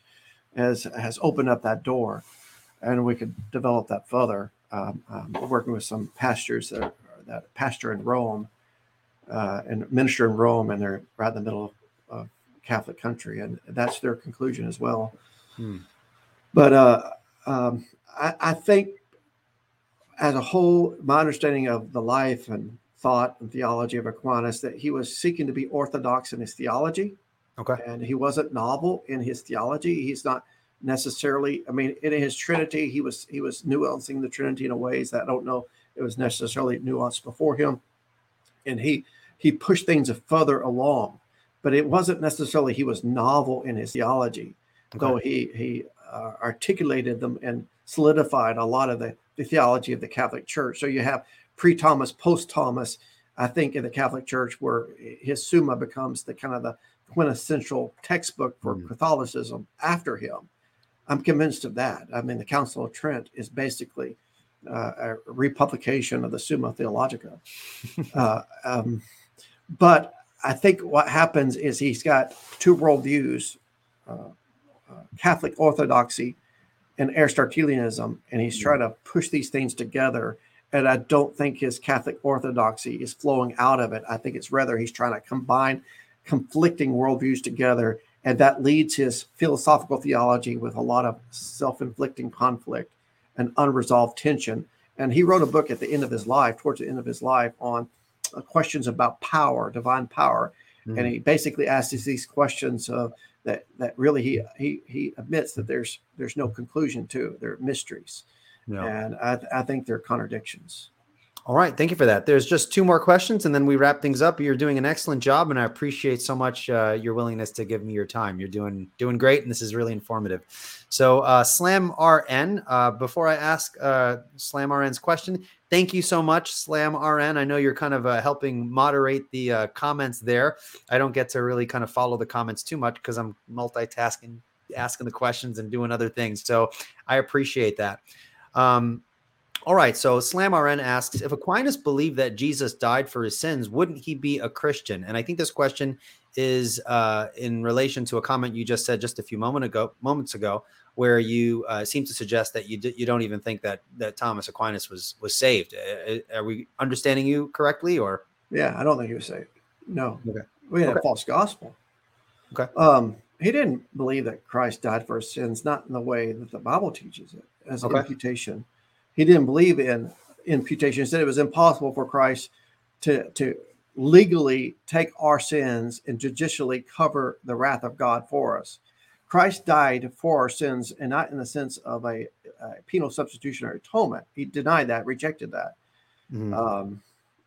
Speaker 2: has has opened up that door, and we could develop that further. Um, um, working with some pastors that are, pastor in Rome uh, and minister in Rome, and they're right in the middle of a Catholic country, and that's their conclusion as well. Hmm. But uh, um, I, I, think, as a whole, my understanding of the life and thought and theology of Aquinas that he was seeking to be orthodox in his theology.
Speaker 1: Okay.
Speaker 2: And he wasn't novel in his theology. He's not necessarily. I mean, in his Trinity, he was he was nuancing the Trinity in a ways that I don't know it was necessarily nuanced before him, and he he pushed things further along, but it wasn't necessarily he was novel in his theology, okay. though he he uh, articulated them and solidified a lot of the, the theology of the Catholic Church. So you have pre Thomas, post Thomas. I think in the Catholic Church, where his Summa becomes the kind of the quintessential textbook for mm. Catholicism after him. I'm convinced of that. I mean, the Council of Trent is basically uh, a republication of the Summa Theologica. uh, um, but I think what happens is he's got two worldviews uh, uh Catholic Orthodoxy and Aristotelianism, and he's mm. trying to push these things together. And I don't think his Catholic Orthodoxy is flowing out of it. I think it's rather he's trying to combine conflicting worldviews together and that leads his philosophical theology with a lot of self-inflicting conflict and unresolved tension. And he wrote a book at the end of his life towards the end of his life on uh, questions about power divine power. Mm-hmm. and he basically asks these questions of that that really he he he admits that there's there's no conclusion to. They're mysteries. Yeah. and I, I think they're contradictions
Speaker 1: all right. Thank you for that. There's just two more questions and then we wrap things up. You're doing an excellent job and I appreciate so much uh, your willingness to give me your time. You're doing doing great and this is really informative. So uh, Slam RN, uh, before I ask uh, Slam RN's question, thank you so much, Slam RN. I know you're kind of uh, helping moderate the uh, comments there. I don't get to really kind of follow the comments too much because I'm multitasking, asking the questions and doing other things. So I appreciate that. Um, all right. So Slam RN asks if Aquinas believed that Jesus died for his sins, wouldn't he be a Christian? And I think this question is uh, in relation to a comment you just said just a few moment ago, moments ago, where you uh, seem to suggest that you d- you don't even think that that Thomas Aquinas was was saved. Uh, uh are we understanding you correctly, or?
Speaker 2: Yeah, I don't think he was saved. No. Okay. We had okay. a false gospel.
Speaker 1: Okay.
Speaker 2: Um, he didn't believe that Christ died for his sins, not in the way that the Bible teaches it, as okay. imputation he didn't believe in imputation. He said it was impossible for Christ to, to legally take our sins and judicially cover the wrath of God for us. Christ died for our sins and not in the sense of a, a penal substitutionary atonement. He denied that, rejected that. Mm-hmm. Um,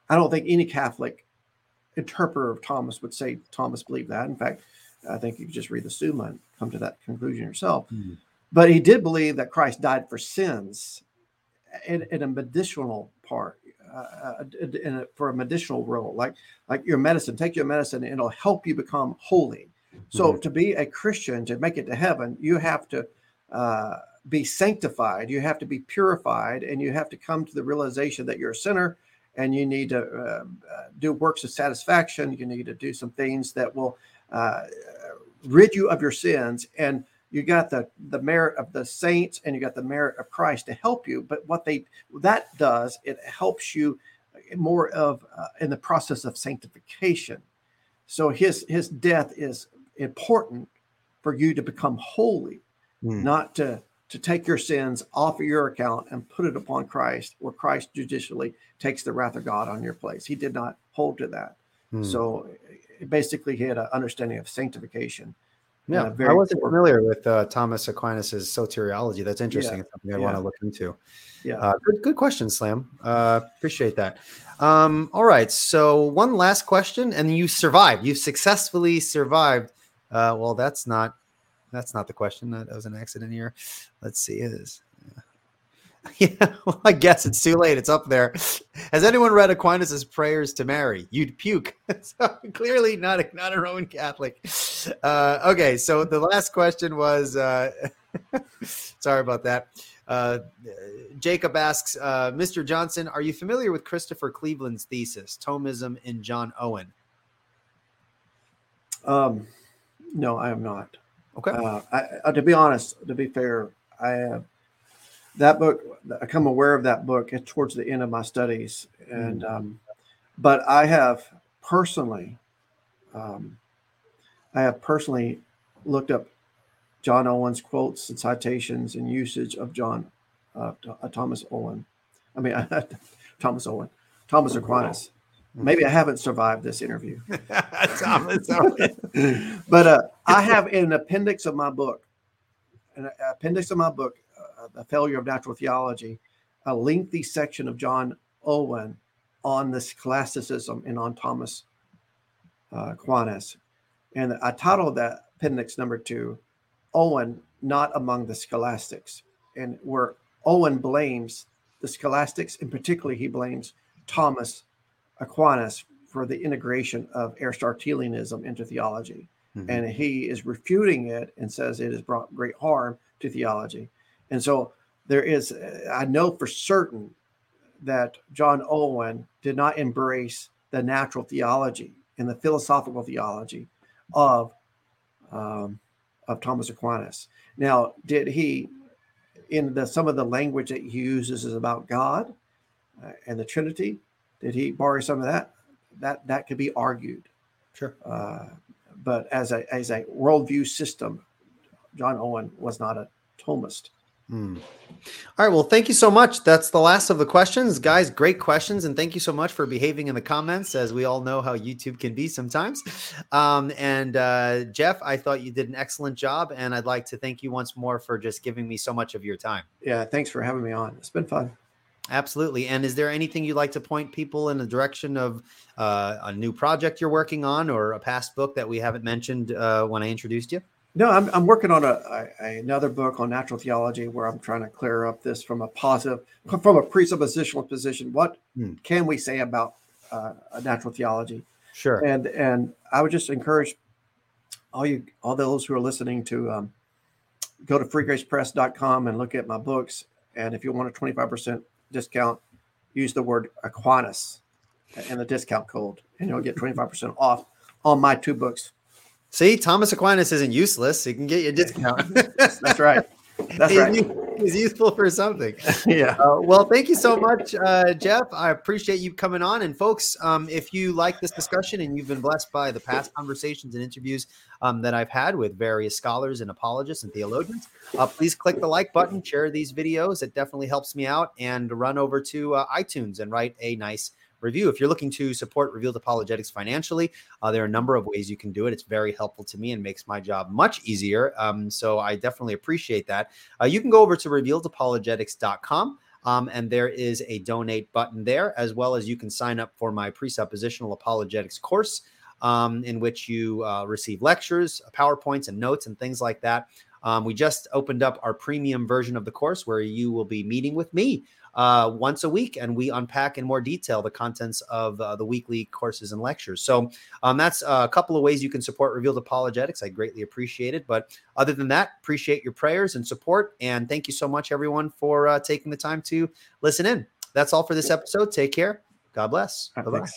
Speaker 2: I don't think any Catholic interpreter of Thomas would say Thomas believed that. In fact, I think you just read the Summa and come to that conclusion yourself. Mm-hmm. But he did believe that Christ died for sins in, in a medicinal part, uh, uh in a, for a medicinal role, like like your medicine. Take your medicine, and it'll help you become holy. So mm-hmm. to be a Christian, to make it to heaven, you have to uh, be sanctified. You have to be purified, and you have to come to the realization that you're a sinner, and you need to uh, uh do works of satisfaction. You need to do some things that will uh, rid you of your sins and you got the the merit of the saints and you got the merit of Christ to help you. But what they that does, it helps you more of uh, in the process of sanctification. So his his death is important for you to become holy, mm. not to to take your sins off of your account and put it upon Christ, where Christ judicially takes the wrath of God on your place. He did not hold to that. Mm. So basically, he had an understanding of sanctification.
Speaker 1: Yeah, I wasn't familiar with uh, Thomas Aquinas's soteriology. That's interesting. Yeah. It's something I yeah. want to look into.
Speaker 2: Yeah, uh,
Speaker 1: good, good question, Slam. Uh, appreciate that. Um, all right, so one last question, and you survived. You successfully survived. Uh, well, that's not that's not the question. That, was an accident here. Let's see. Is. Yeah, well, I guess it's too late. It's up there. Has anyone read Aquinas's prayers to Mary? You'd puke. so clearly not a, not a Roman Catholic. Uh, okay, so the last question was. Uh, sorry about that. Uh, Jacob asks, uh, Mr. Johnson, are you familiar with Christopher Cleveland's thesis, Thomism in John Owen?
Speaker 2: Um, no, I am not.
Speaker 1: Okay.
Speaker 2: Uh, I, uh, to be honest, to be fair, I have that book, I come aware of that book towards the end of my studies, and mm. um, but I have personally, um, I have personally looked up John Owen's quotes and citations and usage of John uh, uh Thomas Owen. I mean, Thomas Owen, Thomas Aquinas. Maybe I haven't survived this interview. Thomas Owen. but uh, I have an appendix of my book, an appendix of my book, The Failure of Natural Theology, a lengthy section of John Owen on the scholasticism and on Thomas uh, Aquinas. And I titled that appendix number two, Owen Not Among the Scholastics, and where Owen blames the scholastics, and particularly he blames Thomas Aquinas for the integration of Aristotelianism into theology. Mm-hmm. And he is refuting it and says it has brought great harm to theology. And so there is, I know for certain that John Owen did not embrace the natural theology and the philosophical theology of um, of Thomas Aquinas. Now, did he, in the some of the language that he uses is about God uh, and the Trinity? Did he borrow some of that? That that could be argued.
Speaker 1: Sure.
Speaker 2: Uh, but as a as a worldview system, John Owen was not a Thomist.
Speaker 1: Hmm. All right. Well, thank you so much. That's the last of the questions, guys. Great questions, and thank you so much for behaving in the comments. As we all know how YouTube can be sometimes. Um, and uh, Jeff, I thought you did an excellent job, and I'd like to thank you once more for just giving me so much of your time.
Speaker 2: Yeah, thanks for having me on. It's been fun.
Speaker 1: Absolutely. And is there anything you'd like to point people in the direction of uh, a new project you're working on, or a past book that we haven't mentioned uh, when I introduced you?
Speaker 2: No, I'm, I'm working on a, a, another book on natural theology where I'm trying to clear up this from a positive, from a presuppositional position. What hmm. can we say about uh, natural theology?
Speaker 1: Sure.
Speaker 2: And and I would just encourage all you all those who are listening to um, go to freegracepress.com and look at my books. And if you want a 25% discount, use the word Aquinas and the discount code, and you'll get 25% off on my two books.
Speaker 1: See, Thomas Aquinas isn't useless. He can get you a discount.
Speaker 2: That's right. That's he's,
Speaker 1: right. He's useful for something.
Speaker 2: yeah.
Speaker 1: Uh, well, thank you so much, uh, Jeff. I appreciate you coming on. And folks, um, if you like this discussion and you've been blessed by the past conversations and interviews um, that I've had with various scholars and apologists and theologians, uh, please click the like button, share these videos. It definitely helps me out. And run over to uh, iTunes and write a nice review. If you're looking to support Revealed Apologetics financially, uh, there are a number of ways you can do it. It's very helpful to me and makes my job much easier. Um, so I definitely appreciate that. Uh, you can go over to revealedapologetics.com. Um, and there is a donate button there, as well as you can sign up for my presuppositional apologetics course, um, in which you uh, receive lectures, PowerPoints, and notes, and things like that. Um, we just opened up our premium version of the course where you will be meeting with me uh, once a week, and we unpack in more detail the contents of uh, the weekly courses and lectures. So um, that's a couple of ways you can support Revealed Apologetics. I greatly appreciate it. But other than that, appreciate your prayers and support. And thank you so much, everyone, for uh, taking the time to listen in. That's all for this episode. Take care. God bless.
Speaker 2: Bye bye.